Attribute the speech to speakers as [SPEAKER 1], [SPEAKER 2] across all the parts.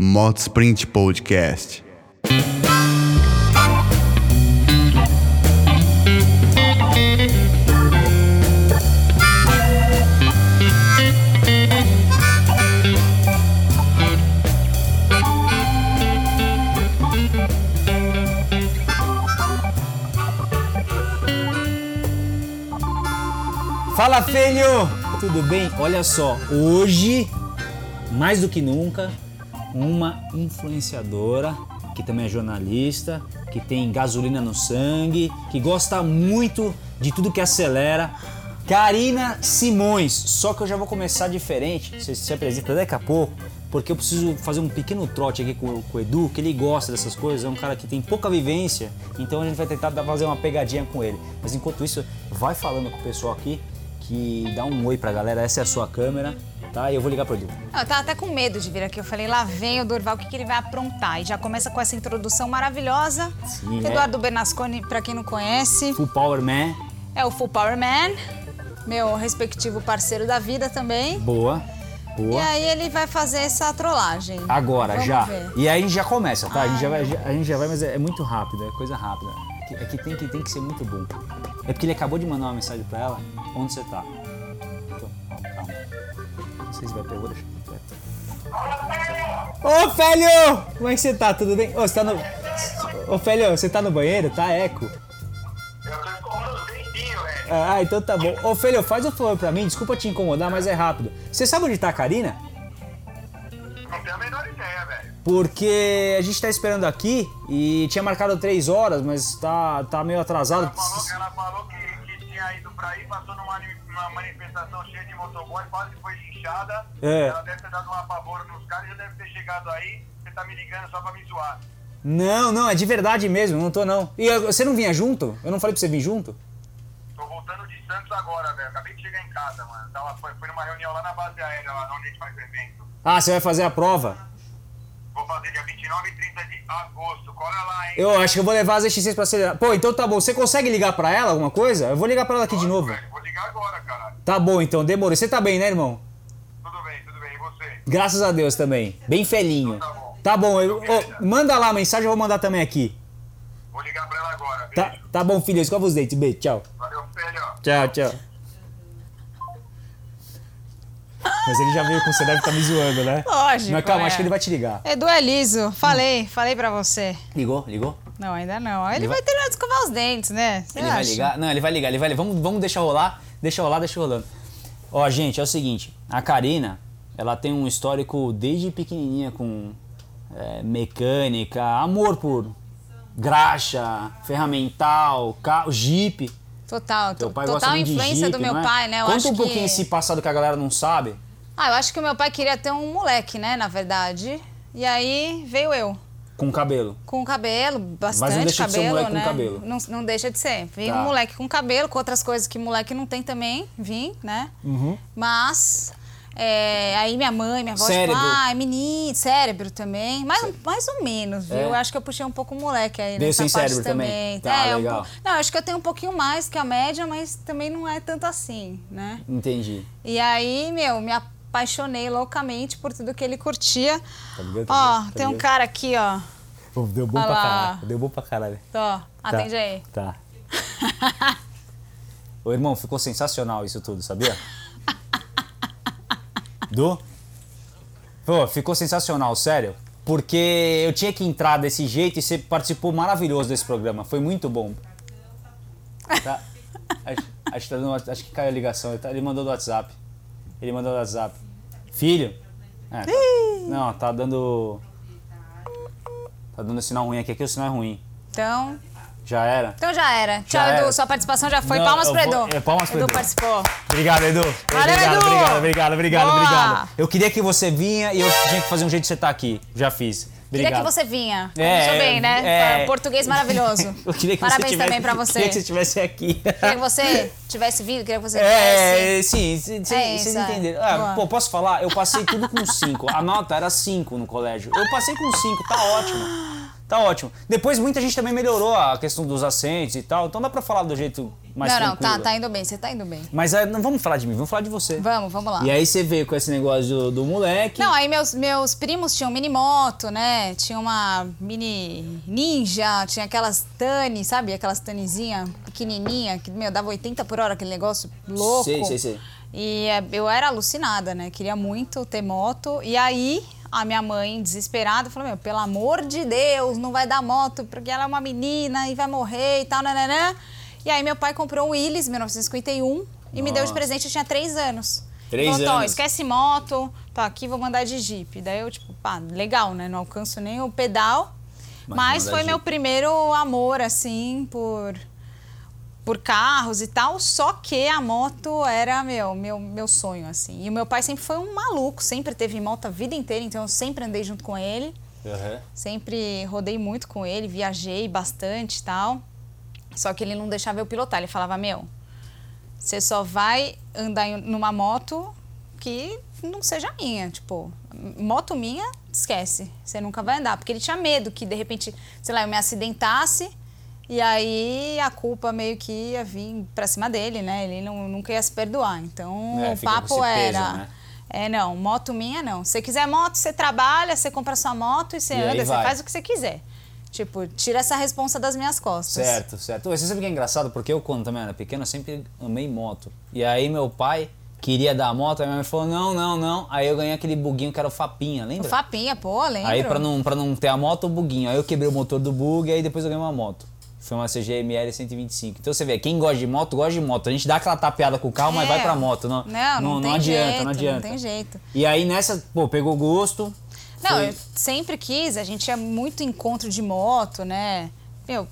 [SPEAKER 1] Moto Sprint Podcast.
[SPEAKER 2] Fala, filho! Tudo bem? Olha só, hoje, mais do que nunca, uma influenciadora que também é jornalista, que tem gasolina no sangue, que gosta muito de tudo que acelera. Karina Simões, só que eu já vou começar diferente, você se apresenta daqui a pouco, porque eu preciso fazer um pequeno trote aqui com, com o Edu, que ele gosta dessas coisas, é um cara que tem pouca vivência, então a gente vai tentar fazer uma pegadinha com ele. Mas enquanto isso, vai falando com o pessoal aqui, que dá um oi pra galera, essa é a sua câmera, tá? E eu vou ligar pro Edu.
[SPEAKER 3] Eu tava até com medo de vir aqui. Eu falei, lá vem o Dorval, o que, que ele vai aprontar? E já começa com essa introdução maravilhosa.
[SPEAKER 2] Sim, é.
[SPEAKER 3] Eduardo Bernasconi, pra quem não conhece,
[SPEAKER 2] Full Power Man,
[SPEAKER 3] é o Full Power Man, meu respectivo parceiro da vida também.
[SPEAKER 2] boa,
[SPEAKER 3] E
[SPEAKER 2] boa.
[SPEAKER 3] aí ele vai fazer essa trollagem.
[SPEAKER 2] Agora,
[SPEAKER 3] Vamos
[SPEAKER 2] já.
[SPEAKER 3] ver.
[SPEAKER 2] E aí a gente já começa, tá? a, gente já vai,
[SPEAKER 3] Ai,
[SPEAKER 2] a gente já vai, mas é, é muito rápido, é coisa rápida. É que, é que tem, que tem que ser muito bom. É porque ele acabou de mandar uma mensagem pra ela, onde você tá? Então, ó, calma. Não sei se vai pegar, deixa eu Ô, Félio! Como é que você tá? Tudo bem? Ô, você tá no... Ô, Félio, você tá no banheiro? Tá eco?
[SPEAKER 4] Eu tô escovando os dentinhos, velho.
[SPEAKER 2] Ah, então tá bom. Ô, Félio, faz um favor pra mim, desculpa te incomodar, mas é rápido. Você sabe onde tá a Karina?
[SPEAKER 4] Não tenho a menor ideia, velho.
[SPEAKER 2] Porque a gente tá esperando aqui e tinha marcado três horas, mas tá, tá meio atrasado.
[SPEAKER 4] Ela falou, que- ela falou que, que tinha ido pra aí, passou numa uma manifestação cheia de motoboy, quase foi linchada.
[SPEAKER 2] É.
[SPEAKER 4] Ela deve ter dado um apavoro nos caras e já deve ter chegado aí. Você tá me ligando só pra me zoar.
[SPEAKER 2] Não, não, é de verdade mesmo, não tô não. E eu- você não vinha junto? Eu não falei pra você vir junto?
[SPEAKER 4] Tô voltando de Santos agora, velho. Acabei de chegar em casa, mano. Tava, foi, foi numa reunião lá na base aérea, lá onde a gente faz evento.
[SPEAKER 2] Ah, você vai fazer a prova?
[SPEAKER 4] Vou fazer dia 29 e 30 de agosto. Cola lá, hein?
[SPEAKER 2] Eu acho que eu vou levar as XC pra acelerar. Pô, então tá bom. Você consegue ligar pra ela alguma coisa? Eu vou ligar pra ela aqui de novo.
[SPEAKER 4] velho. Vou ligar agora, caralho.
[SPEAKER 2] Tá bom, então, demorou. Você tá bem, né, irmão?
[SPEAKER 4] Tudo bem, tudo bem. E você?
[SPEAKER 2] Graças a Deus também. Bem felinho.
[SPEAKER 4] Tá bom.
[SPEAKER 2] Tá bom, eu- ô, manda lá a mensagem, eu vou mandar também aqui.
[SPEAKER 4] Vou ligar pra ela agora.
[SPEAKER 2] Tá,
[SPEAKER 4] Beijo.
[SPEAKER 2] tá bom, filho. Escova os dentes. Beijo, tchau.
[SPEAKER 4] Valeu, filho.
[SPEAKER 2] Tchau, tchau. Mas ele já veio com você, deve estar me zoando, né?
[SPEAKER 3] Lógico,
[SPEAKER 2] Mas calma,
[SPEAKER 3] é.
[SPEAKER 2] acho que ele vai te ligar.
[SPEAKER 3] Edu é liso. Falei, falei pra você.
[SPEAKER 2] Ligou? Ligou?
[SPEAKER 3] Não, ainda não. Ele,
[SPEAKER 2] Ele
[SPEAKER 3] vai
[SPEAKER 2] vai-
[SPEAKER 3] terminar de escovar os dentes, né? Você
[SPEAKER 2] Ele vai
[SPEAKER 3] acha?
[SPEAKER 2] ligar? Não, ele vai ligar, ele vai ligar. Vamos, vamos deixar rolar, deixa rolar, deixa rolando. Ó, gente, é o seguinte, a Karina, ela tem um histórico desde pequenininha com é, mecânica, amor por graxa, ferramental, carro, jeep.
[SPEAKER 3] Total, total influência
[SPEAKER 2] jeep,
[SPEAKER 3] do meu
[SPEAKER 2] é?
[SPEAKER 3] pai, né? Eu
[SPEAKER 2] Conta
[SPEAKER 3] acho
[SPEAKER 2] um pouquinho
[SPEAKER 3] que...
[SPEAKER 2] esse passado que a galera não sabe.
[SPEAKER 3] Ah, eu acho que o meu pai queria ter um moleque, né, na verdade. E aí veio eu.
[SPEAKER 2] Com cabelo.
[SPEAKER 3] Com cabelo, bastante
[SPEAKER 2] deixa de ser um
[SPEAKER 3] cabelo,
[SPEAKER 2] moleque com
[SPEAKER 3] né?
[SPEAKER 2] cabelo.
[SPEAKER 3] Não, não deixa de ser. Vim
[SPEAKER 2] Tá.
[SPEAKER 3] um moleque com cabelo, com outras coisas que moleque não tem também, vim, né?
[SPEAKER 2] Uhum.
[SPEAKER 3] Mas é, aí minha mãe, minha avó,
[SPEAKER 2] Cérebro.
[SPEAKER 3] tipo, ah, é menino, cérebro também. Mais, mais ou menos, viu?
[SPEAKER 2] É.
[SPEAKER 3] Eu acho que eu puxei um pouco o moleque aí
[SPEAKER 2] Veio
[SPEAKER 3] nessa
[SPEAKER 2] sem
[SPEAKER 3] parte
[SPEAKER 2] cérebro também.
[SPEAKER 3] também.
[SPEAKER 2] Tá,
[SPEAKER 3] é, um
[SPEAKER 2] legal.
[SPEAKER 3] po- não, acho que eu tenho um pouquinho mais que a média, mas também não é tanto assim, né?
[SPEAKER 2] Entendi.
[SPEAKER 3] E aí, meu, me apaixonei loucamente por tudo que ele curtia.
[SPEAKER 2] Tá ligado? Tá
[SPEAKER 3] Ó,
[SPEAKER 2] ligado? Tá
[SPEAKER 3] tem um cara aqui, ó.
[SPEAKER 2] Deu bom
[SPEAKER 3] Olha
[SPEAKER 2] pra caralho. Deu bom pra caralho.
[SPEAKER 3] Tô, atende aí.
[SPEAKER 2] Tá. Ô, irmão, ficou sensacional isso tudo, sabia? Du? Pô, ficou sensacional, sério. Porque eu tinha que entrar desse jeito e você participou maravilhoso desse programa. Foi muito bom. Tá? Acho, acho que tá acho que caiu a ligação. Ele, tá- ele mandou do WhatsApp. Ele mandou do WhatsApp. Filho? É, tá- não, tá dando. Tá dando sinal ruim aqui. Aqui o sinal é ruim.
[SPEAKER 3] Então,
[SPEAKER 2] Já era?
[SPEAKER 3] então já era. Tchau,
[SPEAKER 2] Já
[SPEAKER 3] Edu.
[SPEAKER 2] era.
[SPEAKER 3] Sua participação já foi.
[SPEAKER 2] Não,
[SPEAKER 3] palmas pro
[SPEAKER 2] vou-
[SPEAKER 3] Edu.
[SPEAKER 2] é, palmas pro
[SPEAKER 3] Edu
[SPEAKER 2] Edu.
[SPEAKER 3] participou.
[SPEAKER 2] Obrigado, Edu.
[SPEAKER 3] Valeu,
[SPEAKER 2] obrigado,
[SPEAKER 3] Edu.
[SPEAKER 2] obrigado, obrigado, obrigado,
[SPEAKER 3] Boa.
[SPEAKER 2] obrigado. Eu queria que você vinha e eu tinha que fazer um jeito de você estar aqui. Já fiz.
[SPEAKER 3] Queria que
[SPEAKER 2] Obrigado.
[SPEAKER 3] você vinha.
[SPEAKER 2] É,
[SPEAKER 3] Começou bem, né?
[SPEAKER 2] é.
[SPEAKER 3] Português maravilhoso.
[SPEAKER 2] Eu queria que
[SPEAKER 3] Parabéns
[SPEAKER 2] tivesse,
[SPEAKER 3] também pra você.
[SPEAKER 2] Queria que você estivesse aqui.
[SPEAKER 3] Queria que você tivesse vindo, queria que você.
[SPEAKER 2] É, sim,
[SPEAKER 3] É
[SPEAKER 2] vocês
[SPEAKER 3] é.
[SPEAKER 2] entenderam. Ah, pô, posso falar? Eu passei tudo com 5. A nota era 5 no colégio. Eu passei com 5, tá ótimo. Tá ótimo. Depois muita gente também melhorou a questão dos acentos e tal, então dá pra falar do jeito mais
[SPEAKER 3] não, não,
[SPEAKER 2] tranquilo.
[SPEAKER 3] tá, tá indo bem, você tá indo bem.
[SPEAKER 2] Mas ah, não vamos falar de mim, vamos falar de você.
[SPEAKER 3] Vamos, vamos lá.
[SPEAKER 2] E aí você veio com esse negócio do, do moleque.
[SPEAKER 3] Não, aí meus, meus primos tinham mini moto, né? Tinha uma mini ninja, tinha aquelas Tani, sabe? Aquelas Tanizinha pequenininha, que, meu, dava 80 por hora, aquele negócio louco.
[SPEAKER 2] Sei, sei, sei.
[SPEAKER 3] E é, eu era alucinada, né? Queria muito ter moto. E aí, a minha mãe, desesperada, falou: Meu, pelo amor de Deus, não vai dar moto, porque ela é uma menina e vai morrer e tal, nananã. E aí, meu pai comprou um Willys 1951 e me deu de
[SPEAKER 2] Nossa.
[SPEAKER 3] presente, eu tinha três anos.
[SPEAKER 2] Três
[SPEAKER 3] Falou, "Tó,
[SPEAKER 2] anos.
[SPEAKER 3] esquece moto, tô aqui, vou mandar de Jeep. Daí eu, tipo, pá, legal, né? Não alcanço nem o pedal.
[SPEAKER 2] Mas
[SPEAKER 3] Mas, foi meu primeiro amor, assim, por por carros e tal, só que a moto era meu, meu, meu sonho, assim. E o meu pai sempre foi um maluco, sempre teve moto a vida inteira, então eu sempre andei junto com ele,
[SPEAKER 2] Uhum.
[SPEAKER 3] sempre rodei muito com ele, viajei bastante e tal. Só que ele não deixava eu pilotar, ele falava, meu, você só vai andar em- numa moto que não seja minha, tipo, moto minha, esquece, você nunca vai andar, porque ele tinha medo que de repente, sei lá, eu me acidentasse e aí a culpa meio que ia vir pra cima dele, né? Ele não, nunca ia se perdoar. Então
[SPEAKER 2] É,
[SPEAKER 3] o papo
[SPEAKER 2] peso,
[SPEAKER 3] era
[SPEAKER 2] né?
[SPEAKER 3] é, não, moto minha não. Se você quiser moto, você trabalha, você compra sua moto e você
[SPEAKER 2] E
[SPEAKER 3] anda, você faz o que você quiser. Tipo, tira essa responsa das minhas costas.
[SPEAKER 2] Certo, certo. Você sabe o que é engraçado? Porque eu, quando também era pequeno, eu sempre amei moto. E aí meu pai queria dar a moto, aí minha mãe falou, não, não, não. Aí eu ganhei aquele buguinho que era o Fapinha,
[SPEAKER 3] O
[SPEAKER 2] lembra?
[SPEAKER 3] Fapinha, pô, lembro.
[SPEAKER 2] Aí pra não, pra não ter a moto, o buguinho. Aí eu quebrei o motor do bug, aí depois eu ganhei uma moto. Foi uma CGML 125. Então você vê, quem gosta de moto, gosta de moto. A gente dá aquela tapeada com o carro, mas
[SPEAKER 3] É.
[SPEAKER 2] vai pra moto. Não,
[SPEAKER 3] Não, não, tem
[SPEAKER 2] adianta,
[SPEAKER 3] jeito,
[SPEAKER 2] não adianta.
[SPEAKER 3] Não tem jeito.
[SPEAKER 2] E aí nessa, pô, pegou gosto.
[SPEAKER 3] Não,
[SPEAKER 2] foi-
[SPEAKER 3] eu sempre quis, a gente tinha muito encontro de moto, né? Meu,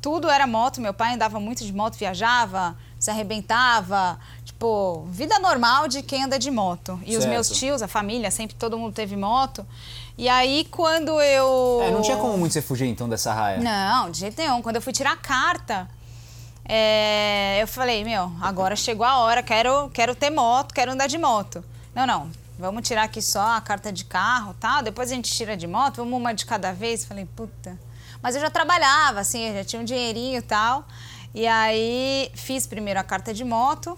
[SPEAKER 3] tudo era moto, meu pai andava muito de moto, viajava, se arrebentava, tipo, vida normal de quem anda de moto. E os
[SPEAKER 2] Certo.
[SPEAKER 3] meus tios, a família, sempre todo mundo teve moto. E aí quando eu
[SPEAKER 2] É, não tinha como muito você fugir então dessa raia.
[SPEAKER 3] Não, de jeito nenhum. Quando eu fui tirar a carta, é, eu falei, meu, agora chegou a hora, quero, quero ter moto, quero andar de moto. Não, não, vamos tirar aqui só a carta de carro tal, depois a gente tira de moto, vamos uma de cada vez. Falei, puta. Mas eu já trabalhava, assim, eu já tinha um dinheirinho e tal. E aí fiz primeiro a carta de moto,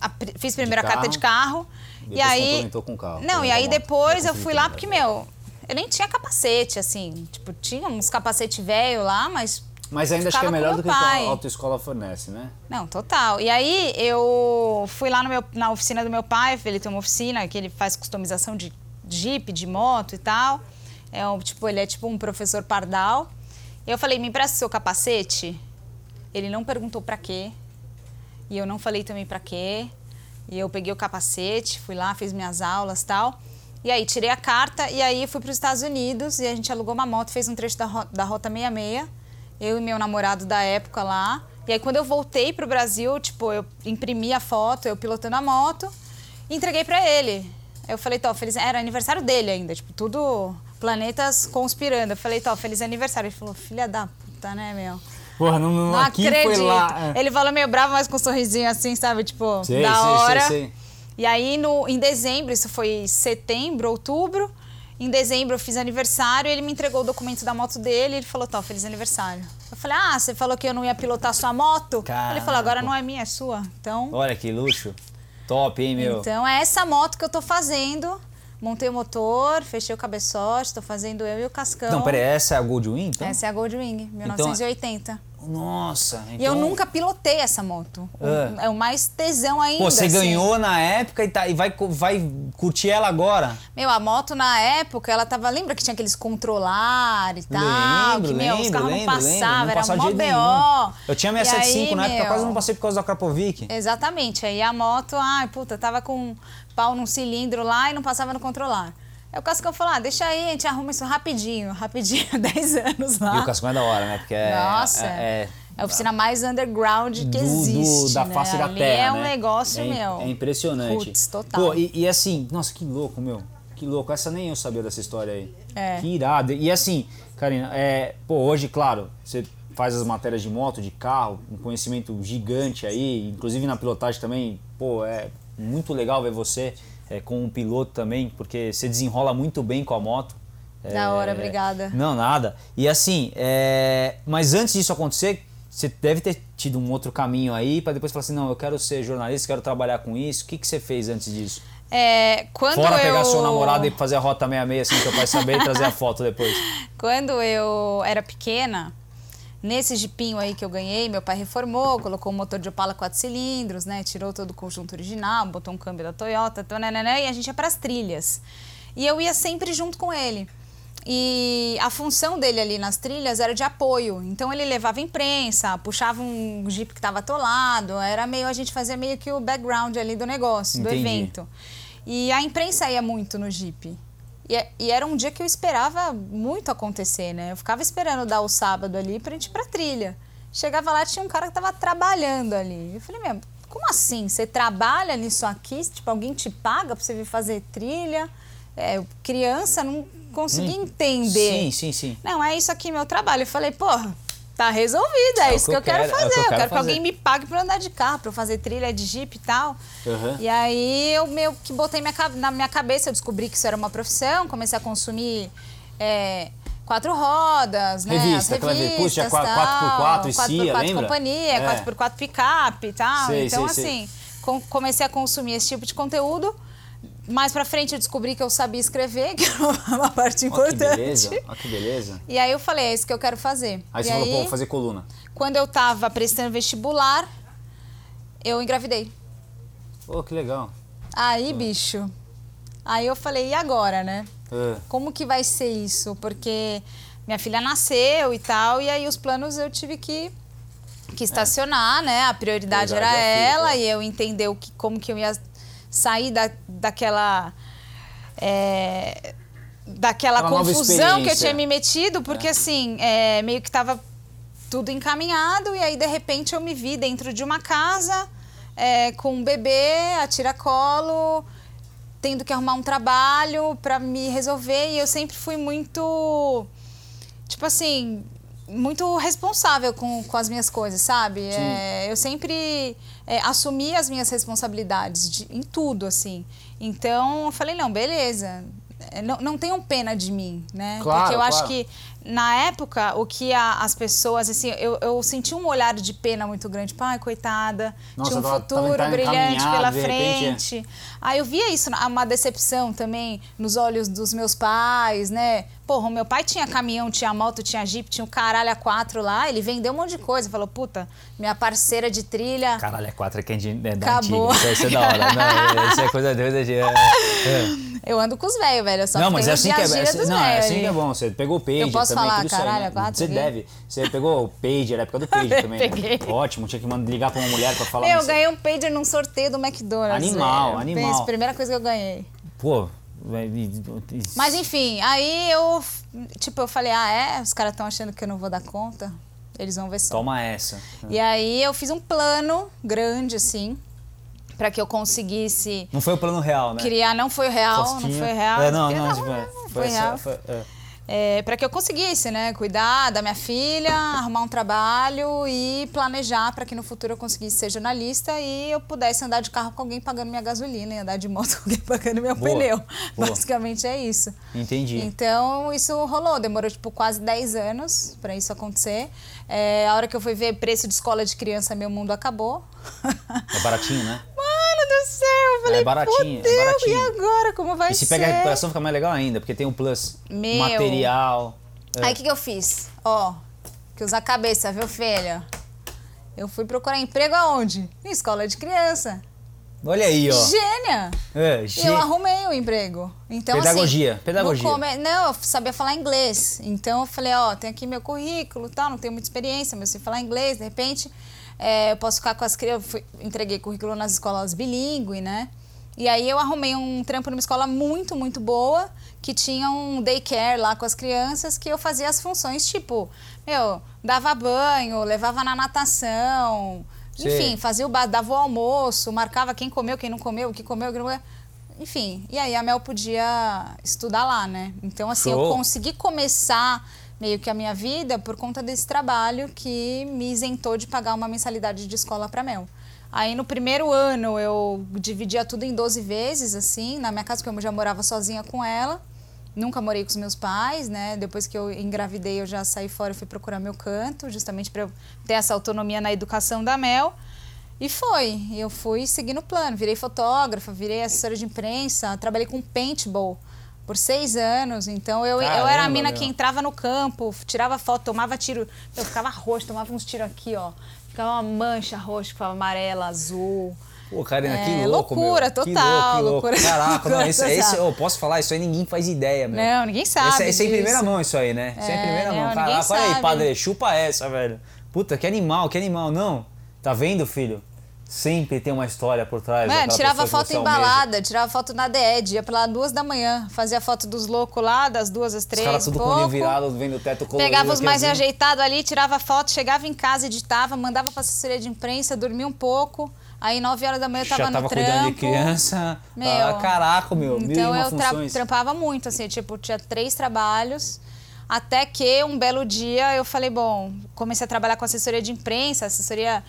[SPEAKER 3] a fiz primeiro a carta de carro. e aí.
[SPEAKER 2] com carro,
[SPEAKER 3] Não, e
[SPEAKER 2] complementou
[SPEAKER 3] aí depois eu fui lá porque, meu, eu nem tinha capacete, assim. Tipo, tinha uns capacete velho lá, mas.
[SPEAKER 2] Mas ainda acho que é melhor do que a autoescola fornece, né?
[SPEAKER 3] Não, total. E aí eu fui lá no meu- na oficina do meu pai, ele tem uma oficina que ele faz customização de Jeep, de moto e tal. É um, tipo, ele é tipo um professor pardal. E eu falei, me empresta seu capacete? Ele não perguntou pra quê. E eu não falei também pra quê. E eu peguei o capacete, fui lá, fiz minhas aulas e tal. E aí tirei a carta e aí fui para os Estados Unidos e a gente alugou uma moto, fez um trecho da, da Rota 66. Eu e meu namorado da época lá. E aí quando eu voltei pro Brasil, tipo, eu imprimi a foto, eu pilotando a moto, e entreguei pra ele. Eu falei, Tó, feliz... Era aniversário dele ainda, tipo, tudo planetas conspirando. Eu falei, Tó, feliz aniversário. Ele falou, filha da puta, né, meu?
[SPEAKER 2] Porra, não, não,
[SPEAKER 3] Não acredito.
[SPEAKER 2] é.
[SPEAKER 3] Ele falou meio bravo, mas com um sorrisinho assim, sabe? Tipo,
[SPEAKER 2] Sei,
[SPEAKER 3] da
[SPEAKER 2] sei, sei,
[SPEAKER 3] hora.
[SPEAKER 2] sei.
[SPEAKER 3] E aí, no, em dezembro, isso foi setembro, outubro. Em dezembro eu fiz aniversário, ele me entregou o documento da moto dele e ele falou, tá, feliz aniversário. Eu falei, ah, você falou que eu não ia pilotar sua moto? ele falou, agora não é minha, é sua. Então,
[SPEAKER 2] Olha que luxo. Top, hein, meu?
[SPEAKER 3] então é essa moto que eu tô fazendo. Montei o motor, fechei o cabeçote, tô fazendo eu e o Cascão.
[SPEAKER 2] Não, peraí, essa é a Goldwing, então?
[SPEAKER 3] Essa é a Goldwing, 1980.
[SPEAKER 2] Nossa, então...
[SPEAKER 3] E eu nunca pilotei essa moto.
[SPEAKER 2] Ah.
[SPEAKER 3] É o mais tesão ainda.
[SPEAKER 2] Pô, você
[SPEAKER 3] assim.
[SPEAKER 2] ganhou na época e, tá, e vai, vai curtir ela agora.
[SPEAKER 3] Meu, a moto na época, ela tava. Lembra que tinha aqueles controlar e tal?
[SPEAKER 2] lembro,
[SPEAKER 3] que, meu, os
[SPEAKER 2] lembro,
[SPEAKER 3] carros
[SPEAKER 2] lembro,
[SPEAKER 3] não passavam, era
[SPEAKER 2] passava
[SPEAKER 3] mó
[SPEAKER 2] nenhum.
[SPEAKER 3] BO.
[SPEAKER 2] Eu tinha
[SPEAKER 3] E
[SPEAKER 2] 675 na época, quase
[SPEAKER 3] meu,
[SPEAKER 2] não passei por causa da Krapovic.
[SPEAKER 3] Exatamente. Aí a moto, ai, puta, tava com pau num cilindro lá e não passava no controlar. Aí o Cascão falou: ah, deixa aí, a gente arruma isso rapidinho, rapidinho, 10 anos lá.
[SPEAKER 2] E o Cascão é da hora, né? Porque é...
[SPEAKER 3] Nossa.
[SPEAKER 2] É,
[SPEAKER 3] É a oficina mais underground que
[SPEAKER 2] do- do-
[SPEAKER 3] existe.
[SPEAKER 2] da
[SPEAKER 3] né?
[SPEAKER 2] face da
[SPEAKER 3] Ali
[SPEAKER 2] terra,
[SPEAKER 3] É um
[SPEAKER 2] né?
[SPEAKER 3] negócio,
[SPEAKER 2] é,
[SPEAKER 3] meu.
[SPEAKER 2] É impressionante.
[SPEAKER 3] Putz, total.
[SPEAKER 2] Pô, e, e assim, nossa, que louco, meu. Que louco, essa nem eu sabia dessa história aí.
[SPEAKER 3] É.
[SPEAKER 2] Que irado. E assim, Karina, é, pô, hoje, claro, você faz as matérias de moto, de carro, um conhecimento gigante aí, inclusive na pilotagem também, pô, é muito legal ver você é, com um piloto também, porque você desenrola muito bem com a moto.
[SPEAKER 3] Da hora,
[SPEAKER 2] É,
[SPEAKER 3] obrigada.
[SPEAKER 2] Não, nada. E assim, é, mas antes disso acontecer, você deve ter tido um outro caminho aí para depois falar assim, não, eu quero ser jornalista, quero trabalhar com isso. O que, que você fez antes disso?
[SPEAKER 3] É, quando
[SPEAKER 2] Fora
[SPEAKER 3] eu...
[SPEAKER 2] pegar seu namorado e fazer a rota 66 assim, seu pai saber e trazer a foto depois.
[SPEAKER 3] Quando eu era pequena, nesse jipinho aí que eu ganhei, meu pai reformou, colocou um motor de Opala 4 cilindros, né? Tirou todo o conjunto original, botou um câmbio da Toyota, tananana, e a gente ia para as trilhas. E eu ia sempre junto com ele. E a função dele ali nas trilhas era de apoio. Então ele levava imprensa, puxava um jeep que estava atolado, era meio a gente fazia meio que o background ali do negócio,
[SPEAKER 2] Entendi.
[SPEAKER 3] do evento. E a imprensa ia muito no jeep. E, e era um dia que eu esperava muito acontecer, né? Eu ficava esperando dar o sábado ali pra gente ir pra trilha. Chegava lá, tinha um cara que tava trabalhando ali. Eu falei, meu, como assim? Você trabalha nisso aqui? Tipo, alguém te paga pra você vir fazer trilha? É, criança, não conseguia entender.
[SPEAKER 2] Sim, sim, sim.
[SPEAKER 3] Não, é isso aqui meu trabalho. Eu falei, porra, tá resolvido, é,
[SPEAKER 2] É
[SPEAKER 3] isso
[SPEAKER 2] que eu
[SPEAKER 3] quero
[SPEAKER 2] quero, é
[SPEAKER 3] fazer.
[SPEAKER 2] que eu
[SPEAKER 3] eu
[SPEAKER 2] quero
[SPEAKER 3] quero que
[SPEAKER 2] fazer.
[SPEAKER 3] alguém me pague pra andar de carro, pra eu fazer trilha de jeep e tal.
[SPEAKER 2] Uhum.
[SPEAKER 3] E aí eu meio que botei minha, na minha cabeça, eu descobri que isso era uma profissão, comecei a consumir é, quatro rodas, né?
[SPEAKER 2] Revista,
[SPEAKER 3] as revistas,
[SPEAKER 2] puxa, qua-
[SPEAKER 3] tal,
[SPEAKER 2] 4x4 e CIA,
[SPEAKER 3] 4x4
[SPEAKER 2] lembra?
[SPEAKER 3] companhia,
[SPEAKER 2] É.
[SPEAKER 3] 4x4 picape e tal.
[SPEAKER 2] Sei,
[SPEAKER 3] então,
[SPEAKER 2] sei, sei.
[SPEAKER 3] assim, com- comecei a consumir esse tipo de conteúdo. Mais pra frente eu descobri que eu sabia escrever, que era uma parte
[SPEAKER 2] Olha que
[SPEAKER 3] importante.
[SPEAKER 2] beleza, olha que beleza.
[SPEAKER 3] E aí eu falei, é isso que eu quero fazer.
[SPEAKER 2] Aí
[SPEAKER 3] e
[SPEAKER 2] você falou, pô, vou fazer coluna.
[SPEAKER 3] quando eu tava prestando vestibular, eu engravidei.
[SPEAKER 2] Pô, que legal.
[SPEAKER 3] Aí, bicho, aí eu falei, e agora, né?
[SPEAKER 2] É.
[SPEAKER 3] Como que vai ser isso? Porque minha filha nasceu e tal, e aí os planos eu tive que, que estacionar, né? A prioridade,
[SPEAKER 2] Prioridade
[SPEAKER 3] era
[SPEAKER 2] é a filha,
[SPEAKER 3] ela,
[SPEAKER 2] claro.
[SPEAKER 3] e eu entender o que, como que eu ia sair da, daquela. é, daquela
[SPEAKER 2] Aquela nova
[SPEAKER 3] confusão que eu tinha me metido, porque assim, é, meio que tava tudo encaminhado, e aí de repente eu me vi dentro de uma casa é, com um bebê a tiracolo, tendo que arrumar um trabalho para me resolver, e eu sempre fui muito, tipo assim, muito responsável com, com as minhas coisas, sabe? É, eu sempre é, assumi as minhas responsabilidades de- em tudo, assim. Então eu falei, não, beleza. É, Não, não tenham pena de mim, né?
[SPEAKER 2] Claro,
[SPEAKER 3] Porque eu acho
[SPEAKER 2] claro.
[SPEAKER 3] que na época o que a- as pessoas, assim, eu, eu senti um olhar de pena muito grande. Tipo, ai, coitada,
[SPEAKER 2] Nossa,
[SPEAKER 3] tinha um
[SPEAKER 2] tava-
[SPEAKER 3] futuro brilhante pela
[SPEAKER 2] é.
[SPEAKER 3] frente. Aí eu via isso, uma decepção também nos olhos dos meus pais, né? Porra, meu pai tinha caminhão, tinha moto, tinha jeep, tinha um caralho a quatro lá, ele vendeu um monte de coisa. Falou, puta, minha parceira de trilha.
[SPEAKER 2] Caralho, é 4 é que é de- é da
[SPEAKER 3] Acabou.
[SPEAKER 2] antiga. Isso, é da hora. Não, isso é coisa doida de. é, é.
[SPEAKER 3] Eu ando com os velhos, velho. Eu só
[SPEAKER 2] Não, mas é assim que é, é, assim- não, é assim que é bom. Você pegou o Pager
[SPEAKER 3] Eu posso
[SPEAKER 2] também,
[SPEAKER 3] falar,
[SPEAKER 2] aí,
[SPEAKER 3] caralho,
[SPEAKER 2] né?
[SPEAKER 3] quatro
[SPEAKER 2] Você deve. Você pegou o Pager, a época do Pager também. né?
[SPEAKER 3] Peguei.
[SPEAKER 2] Ótimo, tinha que mandar ligar pra uma mulher pra falar.
[SPEAKER 3] Eu ganhei um pager num sorteio do McDonald's.
[SPEAKER 2] Animal,
[SPEAKER 3] velho.
[SPEAKER 2] animal.
[SPEAKER 3] Pensa, primeira coisa que eu ganhei.
[SPEAKER 2] Pô,
[SPEAKER 3] Mas enfim, aí eu, tipo, eu falei, ah, é? Os caras estão achando que eu não vou dar conta? Eles vão ver só.
[SPEAKER 2] toma essa.
[SPEAKER 3] E aí eu fiz um plano grande, assim, pra que eu conseguisse
[SPEAKER 2] Não foi o plano real, né?
[SPEAKER 3] criar. Não foi o real,
[SPEAKER 2] Postinho.
[SPEAKER 3] não foi real.
[SPEAKER 2] É, não,
[SPEAKER 3] porque
[SPEAKER 2] não, tipo,
[SPEAKER 3] não,
[SPEAKER 2] foi,
[SPEAKER 3] foi
[SPEAKER 2] essa-
[SPEAKER 3] real.
[SPEAKER 2] foi- é.
[SPEAKER 3] É, para que eu conseguisse, né, cuidar da minha filha, arrumar um trabalho e planejar para que no futuro eu conseguisse ser jornalista e eu pudesse andar de carro com alguém pagando minha gasolina e andar de moto com alguém pagando meu
[SPEAKER 2] Boa,
[SPEAKER 3] pneu.
[SPEAKER 2] boa.
[SPEAKER 3] Basicamente é isso.
[SPEAKER 2] Entendi.
[SPEAKER 3] Então isso rolou, demorou tipo quase 10 anos para isso acontecer. É, a hora que eu fui ver preço de escola de criança, meu mundo acabou.
[SPEAKER 2] É baratinho, né?
[SPEAKER 3] Do céu, eu falei,
[SPEAKER 2] É baratinho, é
[SPEAKER 3] fudeu,
[SPEAKER 2] baratinho.
[SPEAKER 3] e agora, como vai
[SPEAKER 2] E se
[SPEAKER 3] ser?
[SPEAKER 2] pega a recuperação, fica mais legal ainda, porque tem o plus
[SPEAKER 3] Meu.
[SPEAKER 2] material. É.
[SPEAKER 3] Aí o que, que eu fiz? Ó, que usar a cabeça, viu, filha? Eu fui procurar emprego aonde? Em escola de criança.
[SPEAKER 2] Olha aí, ó.
[SPEAKER 3] Gênia!
[SPEAKER 2] É, ge-
[SPEAKER 3] eu arrumei o emprego. Então,
[SPEAKER 2] Pedagogia,
[SPEAKER 3] assim,
[SPEAKER 2] pedagogia.
[SPEAKER 3] come- Não, eu sabia falar inglês. Então eu falei, ó, tem aqui meu currículo, tal, não tenho muita experiência, mas eu sei falar inglês, de repente é, eu posso ficar com as crianças. Fui- Entreguei currículo nas escolas bilíngue, né? E aí eu arrumei um trampo numa escola muito, muito boa, que tinha um daycare lá com as crianças, que eu fazia as funções, tipo, meu, dava banho, levava na natação,
[SPEAKER 2] Sei.
[SPEAKER 3] enfim, fazia o dava o almoço, marcava quem comeu, quem não comeu, o que comeu, o que não comeu. enfim, e aí a Mel podia estudar lá, né? Então, assim, eu
[SPEAKER 2] Show.
[SPEAKER 3] consegui começar meio que a minha vida por conta desse trabalho que me isentou de pagar uma mensalidade de escola para Mel. Aí no primeiro ano eu dividia tudo em 12 vezes, assim, na minha casa, porque eu já morava sozinha com ela. Nunca morei com os meus pais, né? Depois que eu engravidei, eu já saí fora e fui procurar meu canto, justamente para ter essa autonomia na educação da Mel. E foi. Eu fui seguindo o plano. Virei fotógrafa, virei assessora de imprensa, trabalhei com paintball por seis anos. Então eu, eu era a
[SPEAKER 2] Caramba,
[SPEAKER 3] mina
[SPEAKER 2] meu.
[SPEAKER 3] que entrava no campo, tirava foto, tomava tiro. Eu ficava roxo, tomava uns tiros aqui, ó. Ficava uma mancha roxa, ficava amarela, azul.
[SPEAKER 2] Pô, Karina,
[SPEAKER 3] É,
[SPEAKER 2] que louco,
[SPEAKER 3] loucura
[SPEAKER 2] meu. Que
[SPEAKER 3] total,
[SPEAKER 2] louco, que louco.
[SPEAKER 3] loucura-
[SPEAKER 2] Caraca, não, isso, esse,
[SPEAKER 3] total.
[SPEAKER 2] eu posso falar, isso aí ninguém faz ideia, meu.
[SPEAKER 3] Não, ninguém sabe
[SPEAKER 2] Esse, esse é em primeira mão isso aí, né? Isso é em
[SPEAKER 3] É,
[SPEAKER 2] primeira
[SPEAKER 3] não,
[SPEAKER 2] mão. Caraca, olha aí,
[SPEAKER 3] sabe.
[SPEAKER 2] padre, chupa essa, velho. Puta, que animal, que animal. Não, tá vendo, filho? Sempre tem uma história por trás
[SPEAKER 3] Mano, tirava foto embalada, tirava foto na DED, ia pra lá duas da manhã, fazia foto dos loucos lá, das duas às
[SPEAKER 2] Os
[SPEAKER 3] três,
[SPEAKER 2] caras tudo com o
[SPEAKER 3] pouco.
[SPEAKER 2] olho virado, vendo o teto colorido.
[SPEAKER 3] Pegava os mais ajeitados ali, tirava foto, chegava em casa, editava, mandava pra assessoria de imprensa, dormia um pouco. Aí, 9 horas da manhã, eu tava
[SPEAKER 2] Já tava
[SPEAKER 3] no
[SPEAKER 2] cuidando
[SPEAKER 3] trampo.
[SPEAKER 2] de criança.
[SPEAKER 3] Meu.
[SPEAKER 2] Ah, caraca, meu.
[SPEAKER 3] Então eu tra trampava muito, assim, tipo, tinha três trabalhos. Até que um belo dia eu falei, bom, comecei a trabalhar com assessoria de imprensa, assessoria.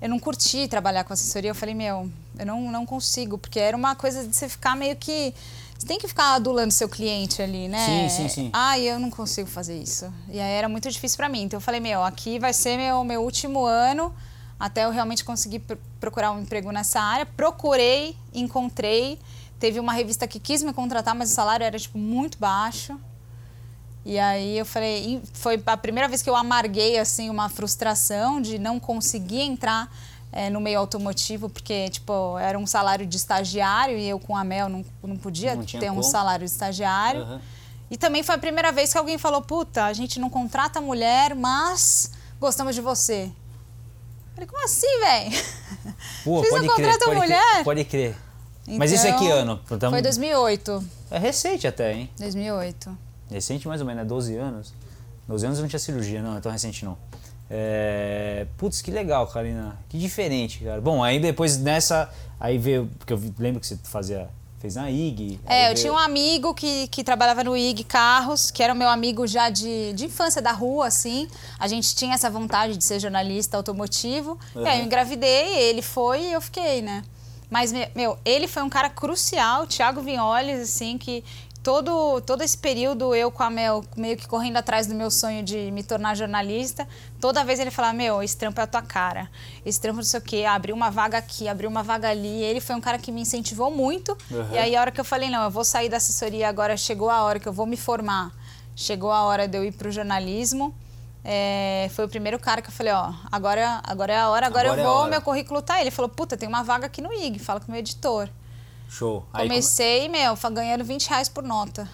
[SPEAKER 3] Eu não curti trabalhar com assessoria. Eu falei, meu, eu não, não consigo, porque era uma coisa de você ficar meio que. Você tem que ficar adulando seu cliente ali, né?
[SPEAKER 2] Sim, sim, sim.
[SPEAKER 3] Ah, eu não consigo fazer isso. E aí era muito difícil pra mim. Então eu falei, meu, aqui vai ser meu, meu último ano até eu realmente conseguir pr- procurar um emprego nessa área. Procurei, encontrei. Teve uma revista que quis me contratar, mas o salário era, tipo, muito baixo. E aí eu falei, foi a primeira vez que eu amarguei, assim, uma frustração de não conseguir entrar eh, no meio automotivo, porque, tipo, era um salário de estagiário e eu com a Mel não, não podia
[SPEAKER 2] Não
[SPEAKER 3] ter um
[SPEAKER 2] como.
[SPEAKER 3] salário de estagiário.
[SPEAKER 2] Aham.
[SPEAKER 3] E também foi a primeira vez que alguém falou, puta, a gente não contrata mulher, mas gostamos de você. Falei, como assim, velho? Vocês não
[SPEAKER 2] crer,
[SPEAKER 3] contratam
[SPEAKER 2] pode
[SPEAKER 3] mulher?
[SPEAKER 2] Crer, pode crer. Mas isso é que
[SPEAKER 3] Então,
[SPEAKER 2] ano? Então,
[SPEAKER 3] Foi 2008.
[SPEAKER 2] É recente até, hein?
[SPEAKER 3] 2008.
[SPEAKER 2] Recente mais ou menos, né? 12 anos. 12 anos não tinha cirurgia, não, é tão recente não. É... Putz, que legal, Karina. Que diferente, cara. Bom, aí depois nessa. Aí veio. Porque eu lembro que você fazia. Fez na IG.
[SPEAKER 3] É, eu
[SPEAKER 2] veio-
[SPEAKER 3] tinha um amigo que, que trabalhava no IG Carros, que era o meu amigo já de, de infância da rua, assim. A gente tinha essa vontade de ser jornalista automotivo. E aí eu
[SPEAKER 2] Uhum.
[SPEAKER 3] engravidei, ele foi e eu fiquei, né? Mas, me- meu, ele foi um cara crucial, Thiago Vinholes, assim, que todo, todo esse período eu com a Mel meio que correndo atrás do meu sonho de me tornar jornalista, toda vez ele falava, meu, esse trampo é a tua cara. Esse trampo não sei o quê, abriu uma vaga aqui, abriu uma vaga ali. Ele foi um cara que me incentivou muito.
[SPEAKER 2] Uhum.
[SPEAKER 3] E aí a hora que eu falei, não, eu vou sair da assessoria agora, chegou a hora que eu vou me formar. Chegou a hora de eu ir pro jornalismo. É, foi o primeiro cara que eu falei, ó, agora, agora é a hora, agora,
[SPEAKER 2] Agora é
[SPEAKER 3] eu
[SPEAKER 2] a
[SPEAKER 3] vou,
[SPEAKER 2] hora.
[SPEAKER 3] meu currículo tá aí. Ele falou, puta, tem uma vaga aqui no IG, fala com o meu editor.
[SPEAKER 2] Show. Aí come-
[SPEAKER 3] Comecei, meu, fa- ganhando 20 reais por nota.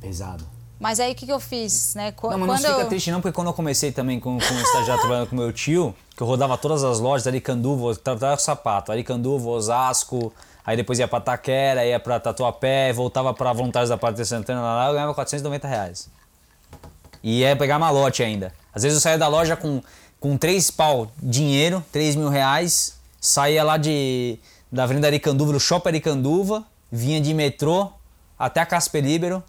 [SPEAKER 2] Pesado.
[SPEAKER 3] Mas aí o que, que eu fiz, né? Qu-
[SPEAKER 2] Não, mas não fica
[SPEAKER 3] eu...
[SPEAKER 2] triste não, porque quando eu comecei também com, com o estagiário trabalhando com meu tio, que eu rodava todas as lojas, Aricanduva, trabalhava com sapato, Aricanduva, Osasco, aí depois ia pra Taquera, ia pra Tatuapé, voltava pra Voluntários da Pátria Santana, lá, eu ganhava 490 reais. E ia pegar malote ainda. Às vezes eu saía da loja com, com três pau dinheiro, 3 mil reais, saía lá de, da Avenida Aricanduva, do Shopping Aricanduva, vinha de metrô até a Casper Libero,